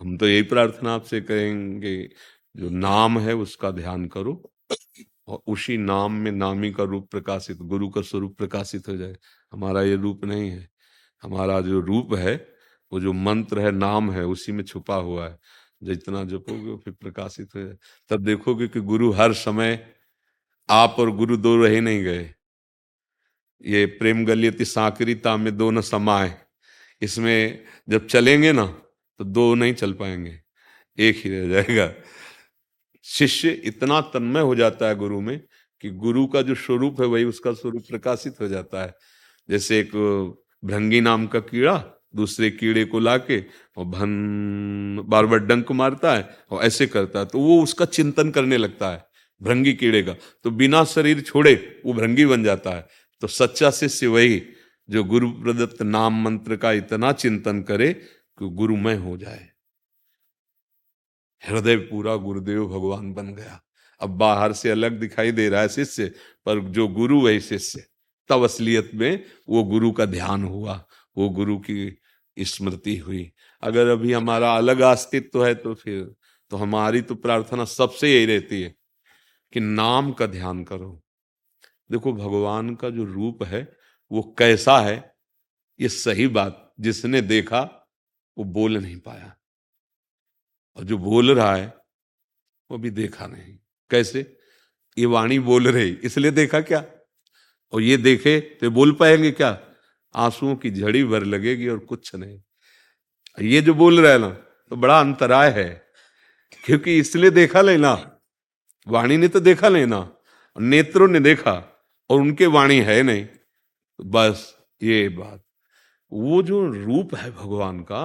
हम तो यही प्रार्थना आपसे करेंगे जो नाम है उसका ध्यान करो और उसी नाम में नामी का रूप प्रकाशित गुरु का स्वरूप प्रकाशित हो जाए। हमारा ये रूप नहीं है। हमारा जो रूप है वो जो मंत्र है, नाम है, उसी में छुपा हुआ है। जितना जपोगे फिर प्रकाशित हो जाए। तब देखोगे कि गुरु हर समय आप और गुरु दो रहे नहीं गए। ये प्रेम गलियति साकरीता में दो न समाए। इसमें जब चलेंगे ना तो दो नहीं चल पाएँगे। एक ही रह जाएगा। शिष्य इतना तन्मय हो जाता है गुरु में कि गुरु का जो स्वरूप है, वही उसका स्वरूप प्रकाशित हो जाता है। जैसे एक भृंगी नाम का कीड़ा दूसरे कीड़े को लाके और भन बार बार डंक मारता है और ऐसे करता है तो वो उसका चिंतन करने लगता है भ्रंगी कीड़े का। तो बिना शरीर छोड़े वो भ्रंगी बन जाता है। तो सच्चा शिष्य वही, जो गुरु प्रदत्त नाम मंत्र का इतना चिंतन करे कि गुरुमय हो जाए। हृदय पूरा गुरुदेव भगवान बन गया। अब बाहर से अलग दिखाई दे रहा है शिष्य, पर जो गुरु वही शिष्य। तब असलियत में वो गुरु का ध्यान हुआ। वो गुरु की स्मृति हुई। अगर अभी हमारा अलग अस्तित्व है तो फिर तो हमारी तो प्रार्थना सबसे यही रहती है कि नाम का ध्यान करो। देखो, भगवान का जो रूप है, वो कैसा है, ये सही बात जिसने देखा, वो बोल नहीं पाया। और जो बोल रहा है, वो भी देखा नहीं। कैसे? ये वाणी बोल रही, इसलिए देखा क्या? और ये देखे तो बोल पाएँगे क्या? आंसुओं की झड़ी भर लगेगी और कुछ नहीं। ये जो बोल रहा है ना तो बड़ा अंतराय है, क्योंकि इसलिए देखा लेना वाणी ने तो देखा लेना नेत्रों ने देखा, और उनके वाणी है नहीं। बस ये बात। वो जो रूप है भगवान का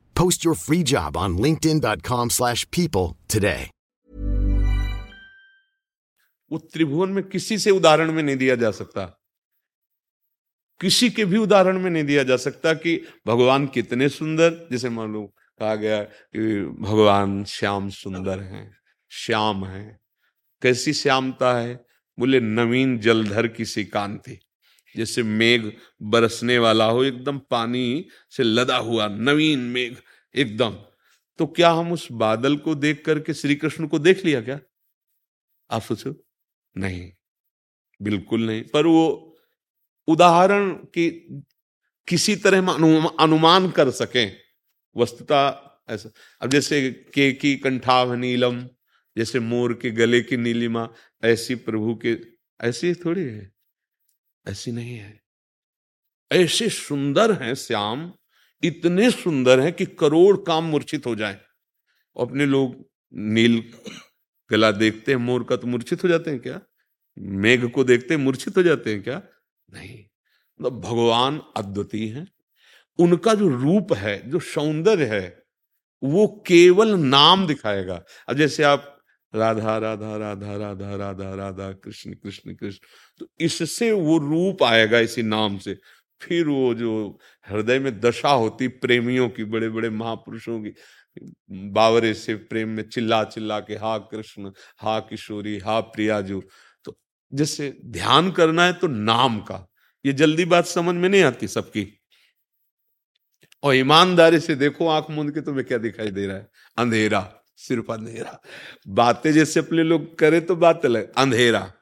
Post your free job on linkedin.com/people slash people today. वो त्रिभुवन में किसी से उदाहरण में नहीं दिया जा सकता। किसी के भी उदाहरण में नहीं दिया जा सकता कि भगवान कितने सुंदर, जैसे लो कहा गया कि भगवान श्याम सुंदर हैं, श्याम हैं। कैसी श्यामता है? बोले, नवीन जलधर की सी कांति जैसे मेघ बरसने वाला हो, एकदम पानी से लदा हुआ, नवीन मेघ, एकदम। तो क्या हम उस बादल को देख करके, श्री कृष्ण को देख लिया क्या? आप सोचो। नहीं, बिल्कुल नहीं। पर वो उदाहरण की किसी तरह अनुमान कर सकें। वस्तुता ऐसा। अब जैसे के की कंठाभ नीलम जैसे मोर के गले की नीलिमा, ऐसी प्रभु के, ऐसी थोड़ी है। ऐसी नहीं है। ऐसे सुंदर हैं श्याम, इतने सुंदर हैं कि करोड़ काम मूर्छित हो जाए। अपने लोग नील गला देखते हैं, मोर का तो मूर्छित हो जाते हैं क्या? मेघ को देखते हैं, मूर्छित हो जाते हैं क्या? नहीं। मतलब भगवान अद्वितीय हैं। उनका जो रूप है, जो सौंदर्य है, वो केवल नाम दिखाएगा। अब जैसे आप राधा राधा राधा राधा राधा राधा, कृष्ण कृष्ण कृष्ण। तो इससे वो रूप आएगा इसी नाम से। फिर वो जो हृदय में दशा होती प्रेमियों की बड़े बड़े महापुरुषों की, बावरे से प्रेम में चिल्ला चिल्ला के, हा कृष्ण, हा किशोरी, हा प्रियाजू। तो जैसे ध्यान करना है तो नाम का। ये जल्दी बात समझ में नहीं आती सबकी। और ईमानदारी से देखो, आँख मूंद के तुम्हें क्या दिखाई दे रहा है? अंधेरा। सिर्फ़ अंधेरा। बातें जैसे अपने लोग करे तो बात अलग। अंधेरा।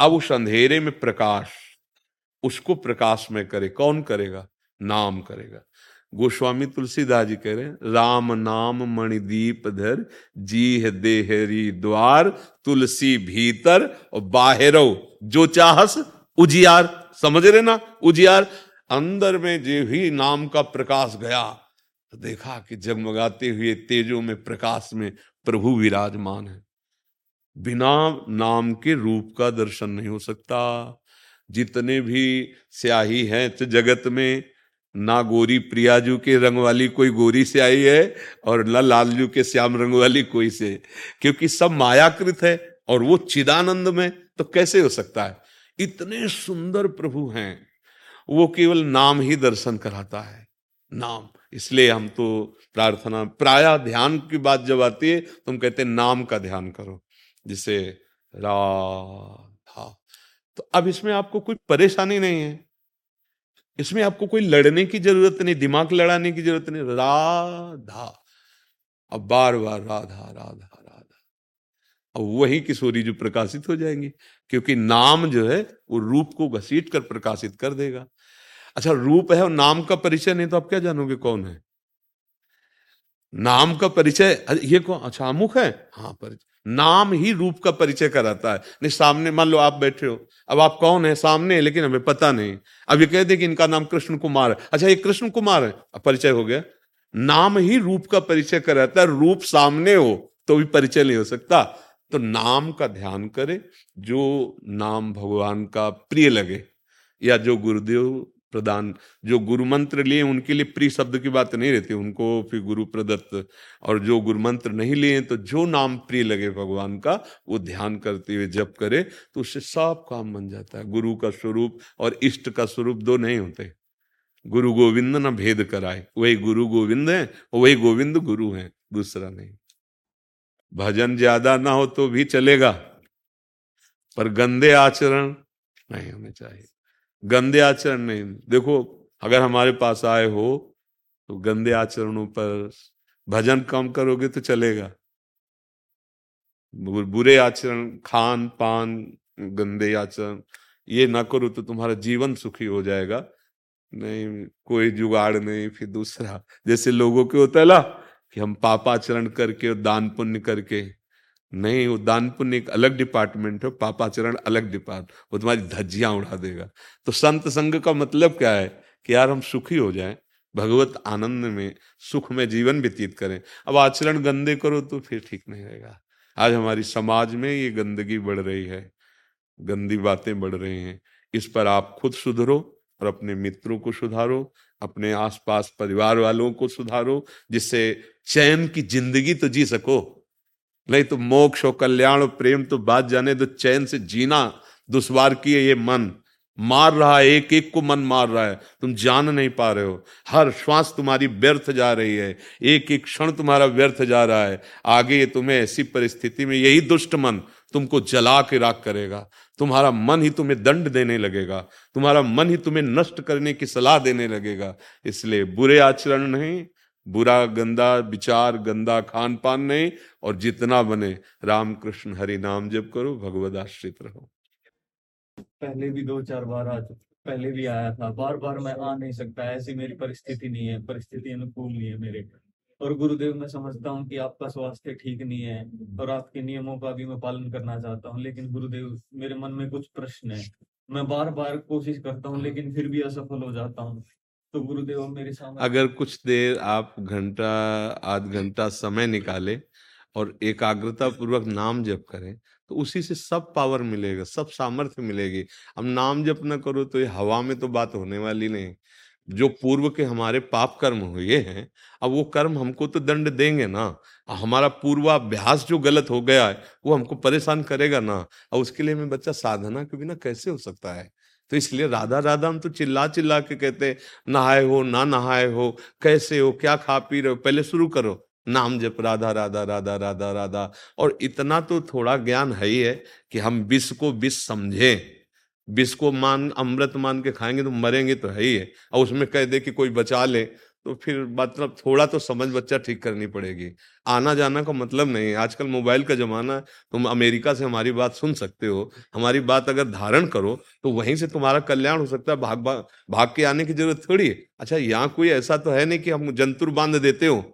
अब उस अंधेरे में प्रकाश, उसको प्रकाश में करे, कौन करेगा? नाम करेगा। गोस्वामी तुलसीदास जी कह रहे हैं, राम नाम मणिदीप धर, जीह देहरी द्वार, तुलसी भीतर और बाहरो जो चाहस, उजियार। समझ रहे ना? उजियार। अंदर में जो ही नाम का प्रकाश गया तो देखा कि जगमगाते हुए तेजों में, प्रकाश में प्रभु विराजमान है। बिना नाम के रूप का दर्शन नहीं हो सकता। जितने भी स्याही हैं तो जगत में, ना गोरी प्रियाजू के रंग वाली कोई गोरी से आई है और न लालजू के श्याम रंग वाली कोई से क्योंकि सब मायाकृत है और वो चिदानंद में तो कैसे हो सकता है? इतने सुंदर प्रभु हैं। वो केवल नाम ही दर्शन कराता है। नाम। इसलिए हम तो प्रार्थना, प्राय ध्यान की बात जब आती है तो हम कहते हैं, नाम का ध्यान करो, जिसे राधा। तो अब इसमें आपको कोई परेशानी नहीं है। इसमें आपको कोई लड़ने की ज़रूरत नहीं, दिमाग लड़ाने की ज़रूरत नहीं। राधा। अब बार बार राधा राधा राधा। अब वही किशोरी जो प्रकाशित हो जाएँगी, क्योंकि नाम जो है, वो रूप को घसीट कर प्रकाशित कर देगा। अच्छा रूप है और नाम का परिचय नहीं तो आप क्या जानोगे कौन है? नाम का परिचय ये कौन अच्छा अमुख है? हाँ परिचय नाम ही रूप का परिचय कराता है। नहीं, सामने, मान लो आप बैठे हो, अब आप कौन है? सामने है, लेकिन हमें पता नहीं। अब ये कह दे कि इनका नाम कृष्ण कुमार है। अच्छा ये कृष्ण कुमार है, अब परिचय हो गया। नाम ही रूप का परिचय कराता है, रूप सामने हो तो भी परिचय नहीं हो सकता। तो नाम का ध्यान करे, जो नाम भगवान का प्रिय लगे, या जो गुरुदेव प्रदान। जो गुरु मंत्र लिए, उनके लिए प्रिय शब्द की बात नहीं रहती, उनको फिर गुरु प्रदत्त। और जो गुरु मंत्र नहीं लिए तो जो नाम प्रिय लगे भगवान का, वो ध्यान करते हुए जप करे तो उससे सब काम बन जाता है। गुरु का स्वरूप और इष्ट का स्वरूप दो नहीं होते। गुरु गोविंद ना भेद कराए। वही गुरु गोविंद है वही गोविंद गुरु है, दूसरा नहीं। भजन ज़्यादा ना हो तो भी चलेगा, पर गंदे आचरण नहीं होने चाहिए। गंदे आचरण नहीं। देखो, अगर हमारे पास आए हो तो गंदे आचरणों पर भजन कम करोगे तो चलेगा। बुरे आचरण, खान, पान, गंदे आचरण, ये ना करो तो तुम्हारा जीवन सुखी हो जाएगा। नहीं, कोई जुगाड़ नहीं, फिर दूसरा। जैसे लोगों के होता है ना, कि हम पापाचरण करके और दान पुण्य करके नहीं, वो दान पुण्य एक अलग डिपार्टमेंट है पापाचरण अलग डिपार्ट वो तुम्हारी धज्जियाँ उड़ा देगा। तो संत संग का मतलब क्या है कि यार हम सुखी हो जाएँ, भगवत आनंद में, सुख में जीवन व्यतीत करें। अब आचरण गंदे करो तो फिर ठीक नहीं रहेगा। आज हमारी समाज में ये गंदगी बढ़ रही है, गंदी बातें बढ़ रही हैं। इस पर आप खुद सुधरो और अपने मित्रों को सुधारो, अपने आसपास परिवार वालों को सुधारो, जिससे चैन की ज़िंदगी तो जी सको। नहीं तो मोक्ष और कल्याण और प्रेम तो बात जाने तो चैन से जीना, दुश्वार की है ये मन। मार रहा है एक एक को मन मार रहा है। तुम जान नहीं पा रहे हो। हर श्वास तुम्हारी व्यर्थ जा रही है। एक एक क्षण तुम्हारा व्यर्थ जा रहा है। आगे तुम्हें ऐसी परिस्थिति में, यही दुष्ट मन तुमको जला के राख करेगा। तुम्हारा मन ही तुम्हें दंड देने लगेगा। तुम्हारा मन ही तुम्हें नष्ट करने की सलाह देने लगेगा। इसलिए बुरे आचरण नहीं बुरा गंदा विचार गंदा खान पान नहीं और जितना बने राम कृष्ण हरि नाम जप करो भगवत आश्रित रहो। पहले भी दो चार बार आ पहले भी आया था बार बार मैं आ नहीं सकता ऐसी मेरी परिस्थिति नहीं है परिस्थिति अनुकूल नहीं है मेरे। और गुरुदेव मैं समझता हूँ कि आपका स्वास्थ्य ठीक नहीं है और आपके नियमों का भी मैं पालन करना चाहता हूँ लेकिन गुरुदेव मेरे मन में कुछ प्रश्न है। मैं बार बार कोशिश करता हूँ। लेकिन फिर भी असफल हो जाता हूँ। तो गुरुदेव मेरे सामने अगर कुछ देर आप घंटा, आध घंटा समय निकाले और एकाग्रता पूर्वक नाम जप करें तो उसी से सब पावर मिलेगा, सब सामर्थ्य मिलेगी। अब नाम जप न करो तो ये हवा में तो बात होने वाली नहीं। जो पूर्व के हमारे पाप कर्म हुए हैं, अब वो कर्म हमको तो दंड देंगे ना। हमारा पूर्वाभ्यास जो गलत हो गया है, वो हमको परेशान करेगा ना। और उसके लिए मैं बच्चा साधना के बिना कैसे हो सकता है? तो इसलिए राधा राधा हम तो चिल्ला चिल्ला के कहते नहाए हो, ना नहाए हो, कैसे हो, क्या खा पी रहे हो, पहले शुरू करो। नाम जप, राधा राधा राधा राधा राधा। और इतना तो थोड़ा ज्ञान है ही है कि हम विष को विष समझें। विष को मान, अमृत मान के खाएँगे तो मरेंगे तो है ही है। और उसमें कह दे कि कोई बचा ले। तो फिर मतलब थोड़ा तो समझ बच्चा ठीक करनी पड़ेगी। आना जाना का मतलब नहीं आजकल मोबाइल का जमाना है, तुम अमेरिका से हमारी बात सुन सकते हो। हमारी बात अगर धारण करो तो वहीं से तुम्हारा कल्याण हो सकता है। भाग भाग भाग के आने की ज़रूरत थोड़ी है। अच्छा यहाँ कोई ऐसा तो है नहीं कि हम जंतुर बाँध देते हो।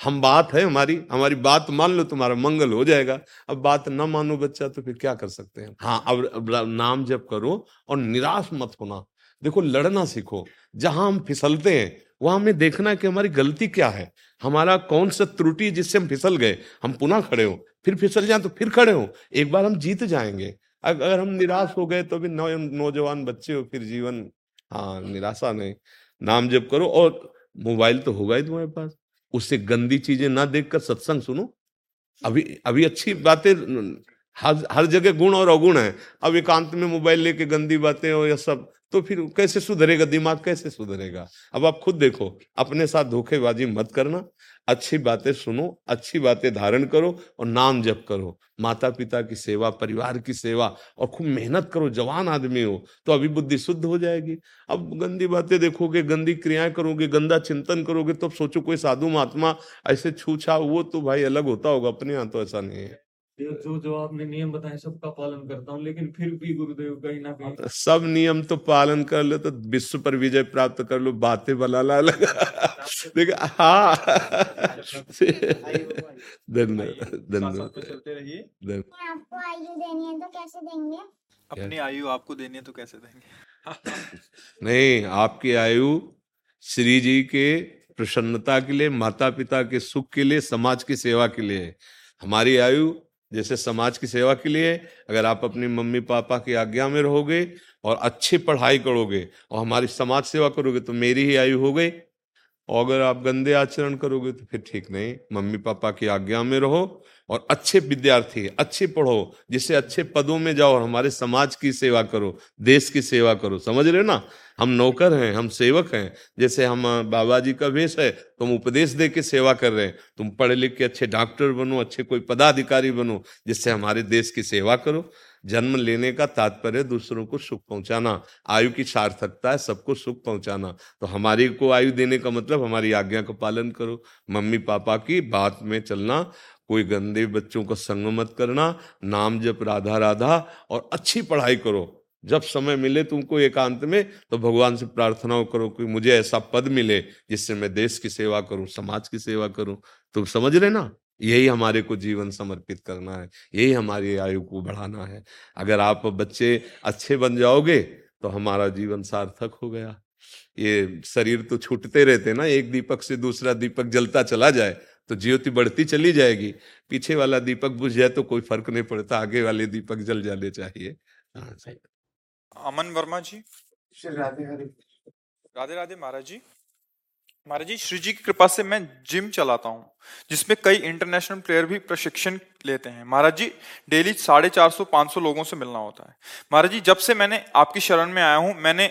हम बात है हमारी हमारी बात मान लो, तुम्हारा मंगल हो जाएगा। अब बात ना मानो बच्चा तो फिर क्या कर सकते हैं? हाँ अब नाम जब करो और निराश मत होना। देखो, लड़ना सीखो। जहाँ हम फिसलते हैं, वहाँ हमें देखना है कि हमारी गलती क्या है। हमारा कौन सा त्रुटि जिससे हम फिसल गए? हम पुनः खड़े हो, फिर फिसल जाए तो फिर खड़े हो। एक बार हम जीत जाएँगे। अगर हम निराश हो गए तो भी नौ, नौजवान बच्चे हो, फिर जीवन हाँ निराशा नहीं। नाम जप करो और मोबाइल तो होगा ही तुम्हारे पास। उससे गंदी चीज़ें ना देखकर सत्संग सुनो। अभी अभी अच्छी बातें, हर हर जगह गुण और अवगुण है। अब एकांत में मोबाइल लेके गंदी बातें हो या सब तो फिर कैसे सुधरेगा? दिमाग कैसे सुधरेगा? अब आप खुद देखो, अपने साथ धोखेबाजी मत करना। अच्छी बातें सुनो, अच्छी बातें धारण करो और नाम जप करो। माता पिता की सेवा, परिवार की सेवा और खूब मेहनत करो, जवान आदमी हो तो अभी बुद्धि शुद्ध हो जाएगी। अब गंदी बातें देखोगे, गंदी क्रियाएँ करोगे, गंदा चिंतन करोगे तो सोचो कोई साधु महात्मा ऐसे छूछा वो तो भाई अलग होता होगा, अपने यहाँ तो ऐसा नहीं है। जो जो आपने नियम बताए सबका पालन करता हूँ लेकिन फिर भी गुरुदेव कहीं ना कहीं सब नियम तो पालन कर लो तो विश्व पर विजय प्राप्त कर लो बातें बला ला लगा। देखा हाँ। धन्यवाद धन्यवाद। आपको आयु देनी है तो कैसे देंगे? अपनी आयु आपको देनी है तो कैसे देंगे? नहीं आपकी आयु श्री जी के प्रसन्नता के लिए माता पिता के सुख के लिए समाज की सेवा के लिए हमारी आयु जैसे समाज की सेवा के लिए अगर आप अपनी मम्मी पापा की आज्ञा में रहोगे और अच्छी पढ़ाई करोगे और हमारी समाज सेवा करोगे तो मेरी ही आयु हो गई और अगर आप गंदे आचरण करोगे तो फिर ठीक नहीं। मम्मी पापा की आज्ञा में रहो और अच्छे विद्यार्थी, अच्छे पढ़ो जिससे अच्छे पदों में जाओ और हमारे समाज की सेवा करो, देश की सेवा करो। समझ रहे ना? हम नौकर हैं, हम सेवक हैं। जैसे हम बाबा जी का वेश है तुम उपदेश दे के सेवा कर रहे हैं। तुम पढ़े लिख के अच्छे डॉक्टर बनो, अच्छे कोई पदाधिकारी बनो, जिससे हमारे देश की सेवा करो। जन्म लेने का तात्पर्य दूसरों को सुख पहुंचाना, आयु की सार्थकता है, सबको सुख पहुंचाना। तो हमारी को आयु देने का मतलब हमारी आज्ञा का पालन करो, मम्मी पापा की बात में चलना, कोई गंदे बच्चों का संग मत करना, नाम जप, राधा राधा और अच्छी पढ़ाई करो। जब समय मिले तुमको एकांत में तो भगवान से प्रार्थना करो कि मुझे ऐसा पद मिले जिससे मैं देश की सेवा करूँ, समाज की सेवा करूँ। तुम समझ रहे ना? यही हमारे को जीवन समर्पित करना है यही हमारी आयु को बढ़ाना है। अगर आप बच्चे अच्छे बन जाओगे तो हमारा जीवन सार्थक हो गया। ये शरीर तो छूटते रहते ना एक दीपक से दूसरा दीपक जलता चला जाए तो ज्योति बढ़ती चली जाएगी। पीछे वाला दीपक बुझ जाए तो कोई फ़र्क नहीं पड़ता आगे वाले दीपक जल जाने चाहिए। हाँ अमन वर्मा जी? राधे राधे राधे राधे महाराज जी। महाराज जी, श्री जी की कृपा से मैं जिम चलाता हूँ, जिसमें कई इंटरनेशनल प्लेयर भी प्रशिक्षण लेते हैं। महाराज जी, डेली साढ़े चार सौ, पाँच सौ लोगों से मिलना होता है। महाराज जी, जब से मैंने आपकी शरण में आया हूँ, मैंने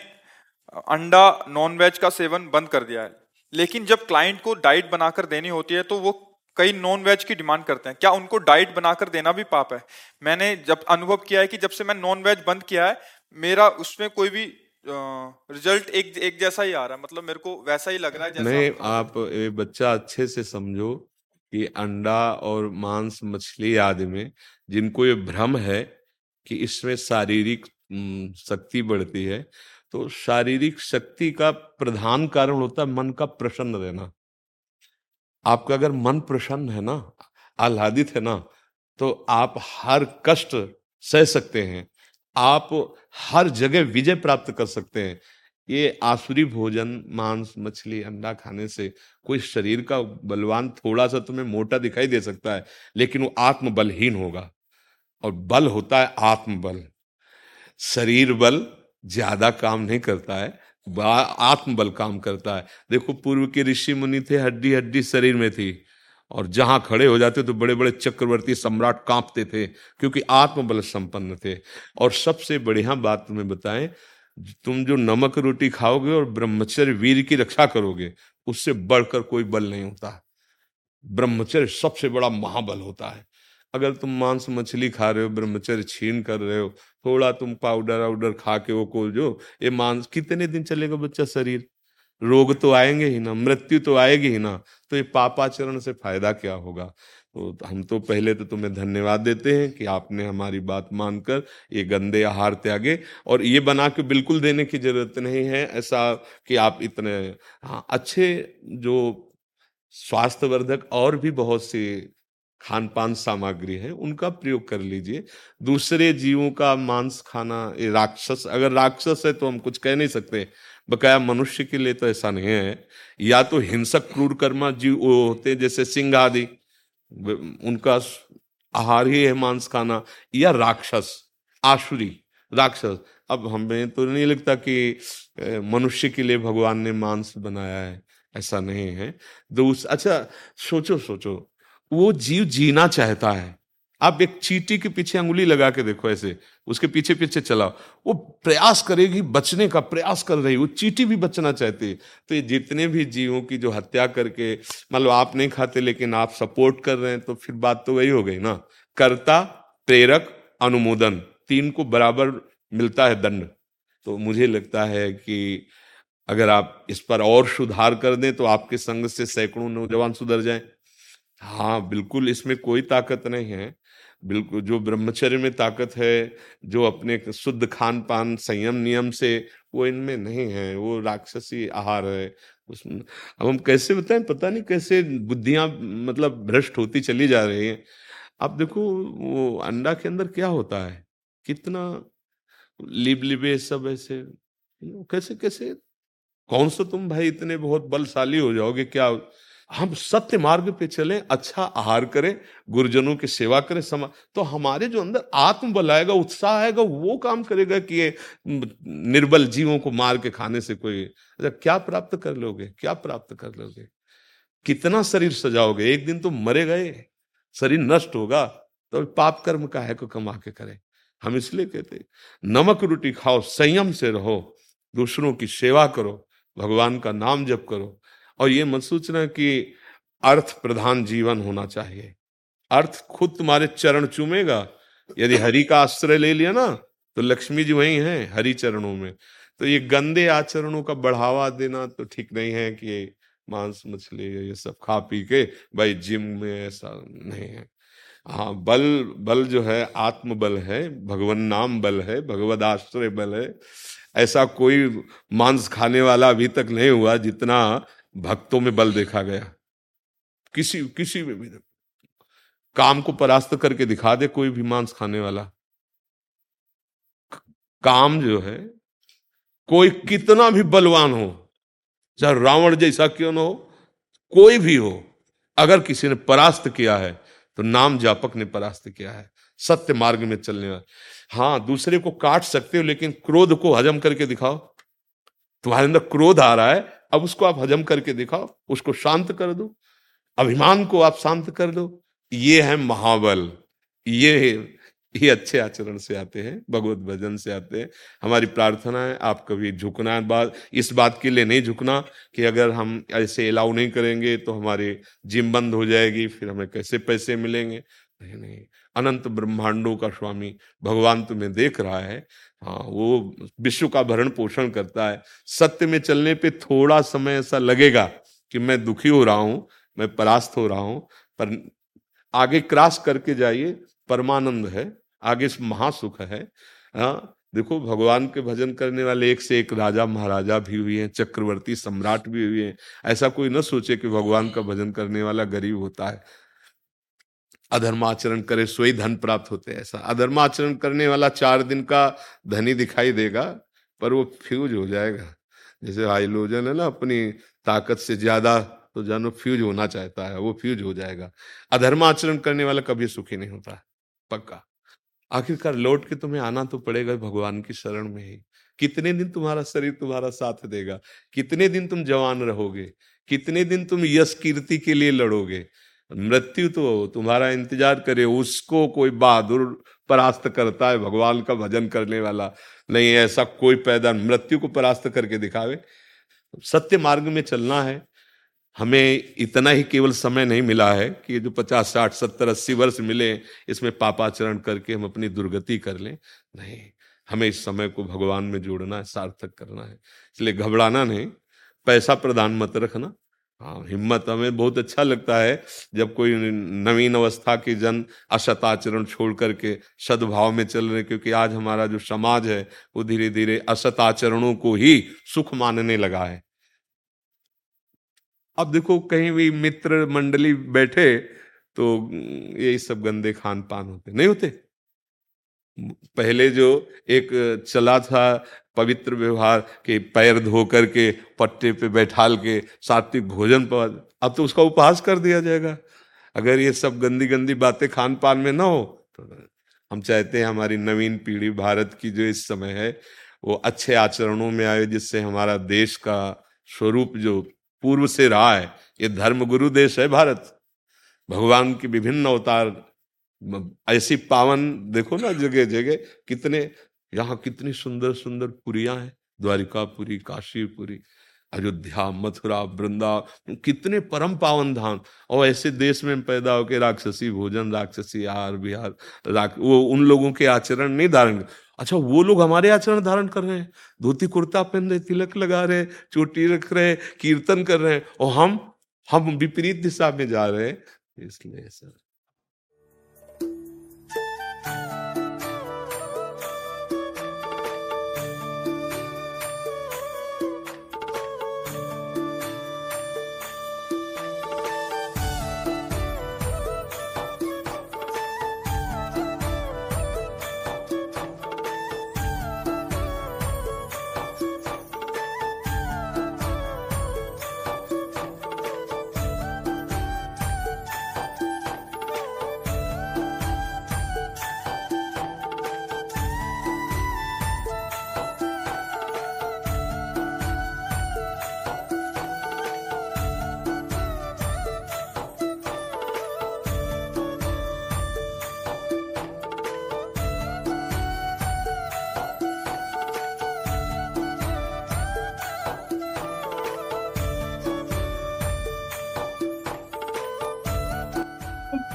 अंडा नॉन वेज का सेवन बंद कर दिया है। लेकिन जब क्लाइंट को डाइट बनाकर देनी होती है तो वो कई नॉन वेज की डिमांड करते हैं। क्या उनको डाइट बनाकर देना भी पाप है? मैंने जब अनुभव किया है कि जब से मैं नॉन वेज बंद किया है, मेरा उसमें कोई भी रिज़ल्ट एक एक जैसा ही आ रहा है। मतलब मेरे को वैसा ही लग रहा है जैसा नहीं आप ये बच्चा अच्छे से समझो कि अंडा और मांस मछली आदि में जिनको ये भ्रम है कि इसमें शारीरिक शक्ति बढ़ती है तो शारीरिक शक्ति का प्रधान कारण होता है मन का प्रसन्न रहना। आपका अगर मन प्रसन्न है ना आह्लादित है ना तो आप हर कष्ट सह सकते हैं। आप हर जगह विजय प्राप्त कर सकते हैं। ये आसुरी भोजन, मांस, मछली, अंडा खाने से कोई शरीर का बलवान थोड़ा सा तुम्हें मोटा दिखाई दे सकता है, लेकिन वो आत्मबलहीन होगा। और बल होता है आत्मबल। शरीर बल ज़्यादा काम नहीं करता है आत्मबल काम करता है। देखो पूर्व के ऋषि मुनि थे, हड्डी हड्डी शरीर में थी। और जहाँ खड़े हो जाते तो बड़े बड़े चक्रवर्ती सम्राट कांपते थे, क्योंकि आत्मबल संपन्न थे। और सबसे बढ़िया बात तुम्हें बताएँ, तुम जो नमक रोटी खाओगे और ब्रह्मचर्य वीर की रक्षा करोगे, उससे बढ़कर कोई बल नहीं होता। ब्रह्मचर्य सबसे बड़ा महाबल होता है। अगर तुम मांस मछली खा रहे हो, ब्रह्मचर्य छीन कर रहे हो, थोड़ा तुम पाउडर आउडर खा के वो को जो ये मांस कितने दिन चलेगा बच्चा शरीर? रोग तो आएँगे ही ना, मृत्यु तो आएगी ही ना तो ये पापाचरण से फ़ायदा क्या होगा? तो हम तो पहले तो तुम्हें धन्यवाद देते हैं कि आपने हमारी बात मानकर ये गंदे आहार त्यागे। और ये बना के बिल्कुल देने की ज़रूरत नहीं है, ऐसा कि आप इतने हाँ अच्छे जो स्वास्थ्यवर्धक और भी बहुत सी खान पान सामग्री है, उनका प्रयोग कर लीजिए। दूसरे जीवों का मांस खाना, ये राक्षस, अगर राक्षस है तो हम कुछ कह नहीं सकते। बकाया मनुष्य के लिए तो ऐसा नहीं है। या तो हिंसक क्रूर कर्मा जीव वो होते जैसे सिंह आदि। उनका आहार ही है मांस खाना। या राक्षस आशुरी राक्षस। अब हमें तो नहीं लगता कि मनुष्य के लिए भगवान ने मांस बनाया है। ऐसा नहीं है। दूस अच्छा सोचो सोचो। वो जीव जीना चाहता है। आप एक चीटी के पीछे अंगुली लगा के देखो ऐसे, उसके पीछे पीछे चलाओ। वो प्रयास करेगी, बचने का प्रयास कर रही वो चीटी भी बचना चाहती है। तो ये जितने भी जीवों की जो हत्या करके मतलब आप नहीं खाते लेकिन आप सपोर्ट कर रहे हैं तो फिर बात तो वही हो गई ना। कर्ता, प्रेरक, अनुमोदन, तीन को बराबर मिलता है दंड। तो मुझे लगता है कि अगर आप इस पर और सुधार कर दें तो आपके संग से सैकड़ों नौजवान सुधर जाएँ। हाँ बिल्कुल इसमें कोई ताकत नहीं है। बिल्कुल, जो ब्रह्मचर्य में ताकत है, जो अपने शुद्ध खान पान संयम नियम से, वो इनमें नहीं है, वो राक्षसी आहार है। उसमें, अब हम कैसे बताएँ, पता नहीं कैसे बुद्धियाँ मतलब भ्रष्ट होती चली जा रही हैं। अब देखो, वो अंडा के अंदर क्या होता है? कितना लिब लिबे सब ऐसे, कैसे कैसे? कौन सा तुम भाई इतने बहुत बलशाली हो जाओगे, क्या हम सत्य मार्ग पे चलें अच्छा आहार करें, गुरुजनों की सेवा करें, समा तो हमारे जो अंदर आत्मबल आएगा, उत्साह आएगा, वो काम करेगा कि ये निर्बल जीवों को मार के खाने से कोई अच्छा क्या प्राप्त कर लोगे? क्या प्राप्त कर लोगे? कितना शरीर सजाओगे? एक दिन तो मरे गए, शरीर नष्ट होगा तो पाप कर्म का है को कमा के करें। हम इसलिए कहते नमक रोटी खाओ, संयम से रहो, दूसरों की सेवा करो, भगवान का नाम जप करो और ये मत सोचना कि अर्थ प्रधान जीवन होना चाहिए। अर्थ खुद तुम्हारे चरण चूमेगा। यदि हरि का आश्रय ले लिया ना तो लक्ष्मी जी वही हैं, हरि चरणों में। तो ये गंदे आचरणों का बढ़ावा देना तो ठीक नहीं है कि मांस मछली ये सब खा पी के भाई जिम में ऐसा नहीं है। हाँ बल बल जो है आत्म बल है, भगवान नाम बल है, भगवद आश्रय बल है। ऐसा कोई मांस खाने वाला अभी तक नहीं हुआ जितना भक्तों में बल देखा गया। किसी किसी में भी काम को परास्त करके दिखा दे कोई भी मांस खाने वाला। काम जो है, कोई कितना भी बलवान हो, चाहे रावण जैसा क्यों ना हो, कोई भी हो, अगर किसी ने परास्त किया है तो नाम जापक ने परास्त किया है। सत्य मार्ग में चलने वाले। हाँ दूसरे को काट सकते हो, लेकिन क्रोध को हजम करके दिखाओ। तुम्हारे अंदर क्रोध आ रहा है अब उसको आप हजम करके दिखाओ, उसको शांत कर दो, अभिमान को आप शांत कर दो। ये है महाबल। ये ये अच्छे आचरण से आते हैं, भगवत भजन से आते हैं। हमारी प्रार्थना है, आप कभी झुकना बात, इस बात के लिए नहीं झुकना कि अगर हम ऐसे अलाउ नहीं करेंगे तो हमारी जिम बंद हो जाएगी, फिर हमें कैसे पैसे मिलेंगे? नहीं नहीं। अनंत ब्रह्मांडों का स्वामी भगवान तुम्हें देख रहा है हाँ वो विश्व का भरण पोषण करता है। सत्य में चलने पे थोड़ा समय ऐसा लगेगा कि मैं दुखी हो रहा हूँ, मैं परास्त हो रहा हूँ, पर आगे क्रॉस करके जाइए, परमानंद है, आगे महासुख है। हाँ देखो भगवान के भजन करने वाले एक से एक राजा महाराजा भी हुए हैं, चक्रवर्ती सम्राट भी हुए हैं। ऐसा कोई न सोचे कि भगवान का भजन करने वाला गरीब होता है। अधर्माचरण करे सोई धन प्राप्त होते हैं ऐसा। अधर्माचरण करने वाला चार दिन का धनी दिखाई देगा, पर वो फ्यूज हो जाएगा। जैसे हाइलोजन है ना, अपनी ताकत से ज़्यादा तो जानो फ्यूज होना चाहता है, वो फ्यूज हो जाएगा। अधर्माचरण करने वाला कभी सुखी नहीं होता, पक्का। आखिरकार लौट के तुम्हें आना तो पड़ेगा भगवान की शरण में ही। कितने दिन तुम्हारा शरीर तुम्हारा साथ देगा? कितने दिन तुम जवान रहोगे? कितने दिन तुम यश कीर्ति के लिए लड़ोगे? मृत्यु तो तुम्हारा इंतज़ार करे, उसको कोई बहादुर परास्त करता है, भगवान का भजन करने वाला। नहीं, ऐसा कोई पैदा मृत्यु को परास्त करके दिखावे। सत्य मार्ग में चलना है। हमें इतना ही केवल समय नहीं मिला है कि जो पचास, साठ, सत्तर, अस्सी वर्ष मिले, इसमें पापाचरण करके हम अपनी दुर्गति कर लें। नहीं, हमें इस समय को भगवान में जोड़ना है, सार्थक करना है। इसलिए घबराना नहीं, पैसा प्रधान मत रखना। हाँ हिम्मत हमें बहुत अच्छा लगता है जब कोई नवीन अवस्था के जन असत आचरण छोड़ करके, सद्भाव में चल रहे क्योंकि आज हमारा जो समाज है, वो धीरे धीरे असत आचरणों को ही सुख मानने लगा है। अब देखो, कहीं भी मित्र मंडली बैठे तो यही सब गंदे खान पान होते, नहीं होते? पहले जो एक चला था पवित्र व्यवहार के पैर धो करके पट्टे पे बैठाल के सात्विक भोजन पर अब तो उसका उपहास कर दिया जाएगा। अगर ये सब गंदी गंदी बातें खान पान में ना हो तो हम चाहते हैं हमारी नवीन पीढ़ी, भारत की जो इस समय है, वो अच्छे आचरणों में आए, जिससे हमारा देश का स्वरूप जो पूर्व से रहा है, ये धर्म गुरु देश है भारत। भगवान की विभिन्न अवतार ऐसी पावन, देखो ना जगह जगह कितने यहाँ कितनी सुंदर सुंदर पुरिया हैं द्वारिकापुरी काशीपुरी अयोध्या मथुरा वृंदा कितने परम पावन धाम। और ऐसे देश में पैदा होकर राक्षसी भोजन राक्षसी आहार विहार राक, वो उन लोगों के आचरण नहीं धारण अच्छा वो लोग हमारे आचरण धारण कर रहे हैं। धोती कुर्ता पहन रहे तिलक लगा रहे चोटी रख रहे कीर्तन कर रहे हैं और हम हम विपरीत दिशा में जा रहे हैं। इसलिए सर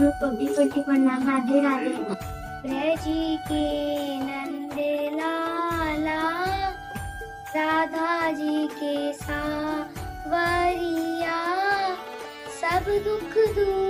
पब्बी पट्टी प्रणाम राधे ब्रजी के नंद लाला राधा जी के सावरिया, सब दुख दूर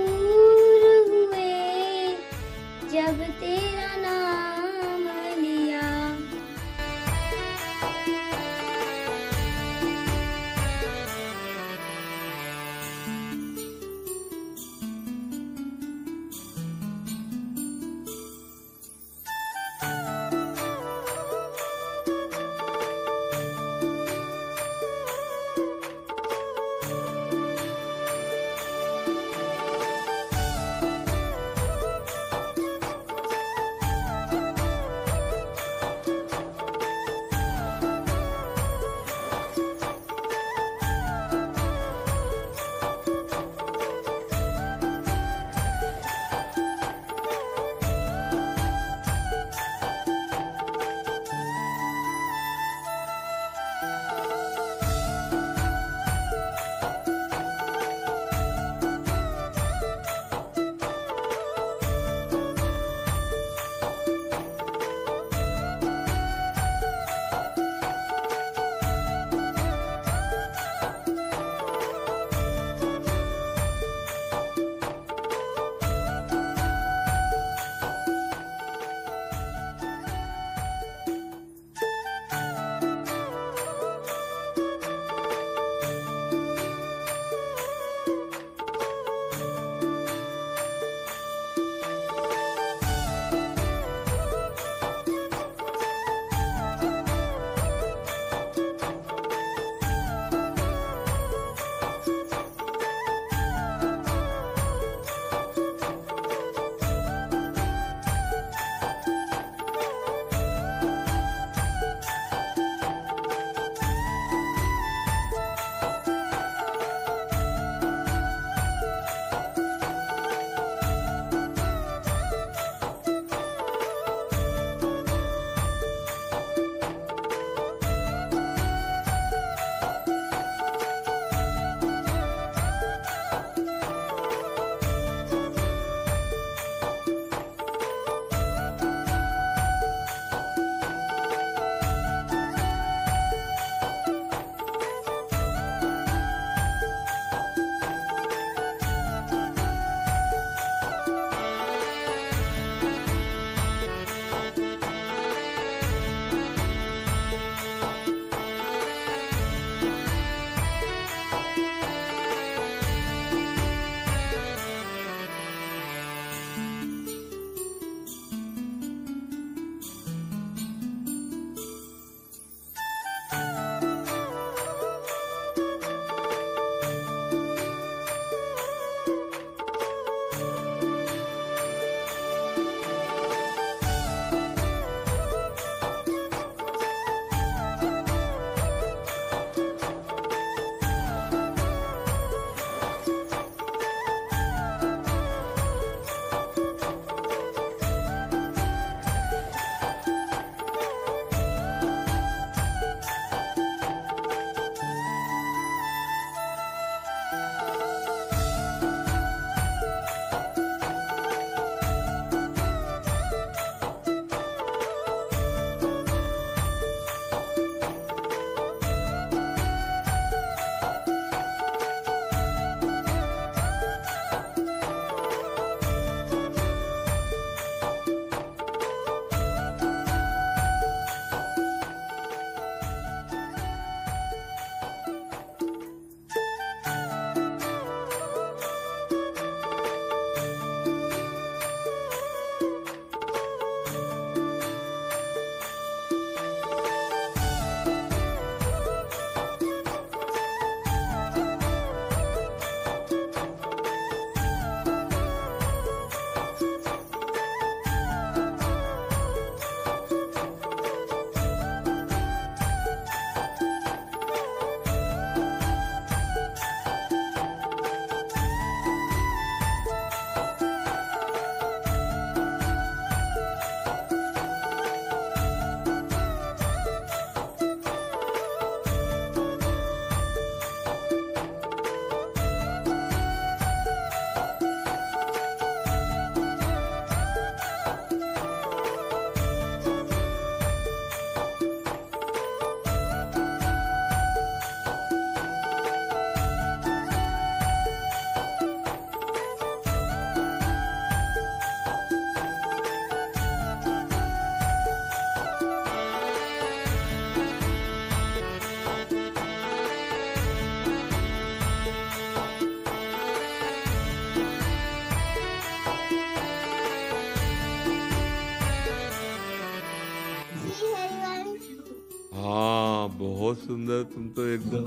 सुंदर तुम तो एकदम।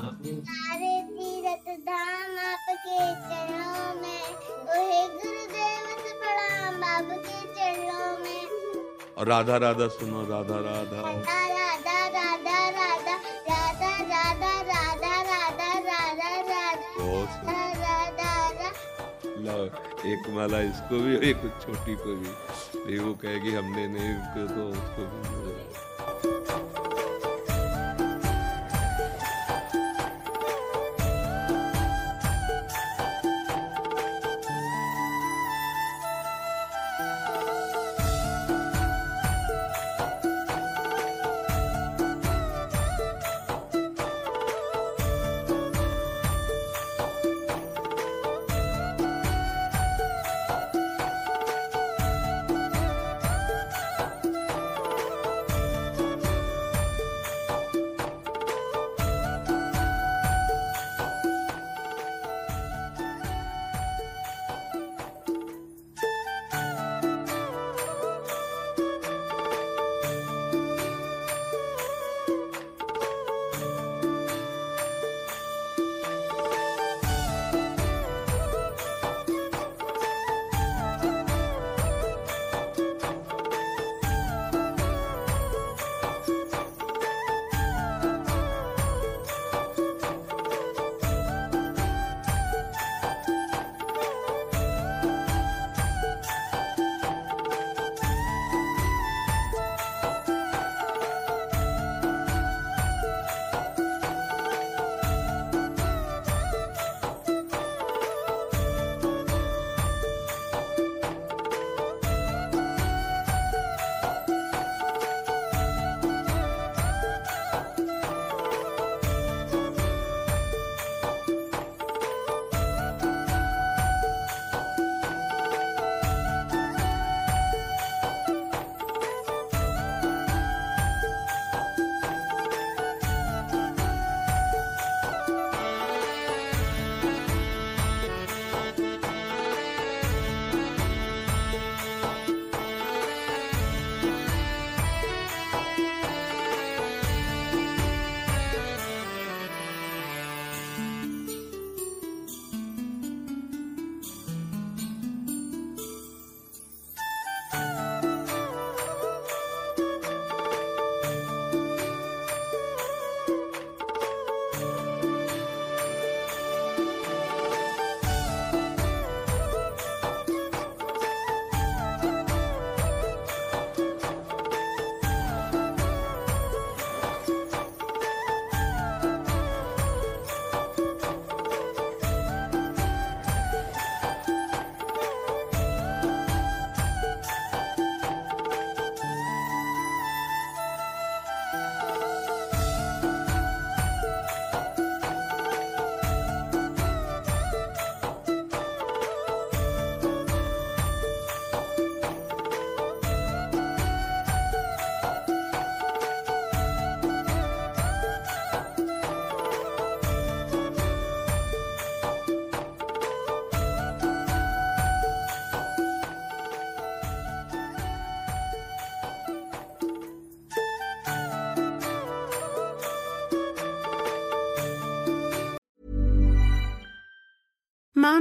और राधा राधा सुनो राधा राधा। राधा राधा राधा राधा राधा राधा राधा राधा राधा एक माला इसको भी एक छोटी को भी। वो कहेगी हमने नहीं तो उसको भी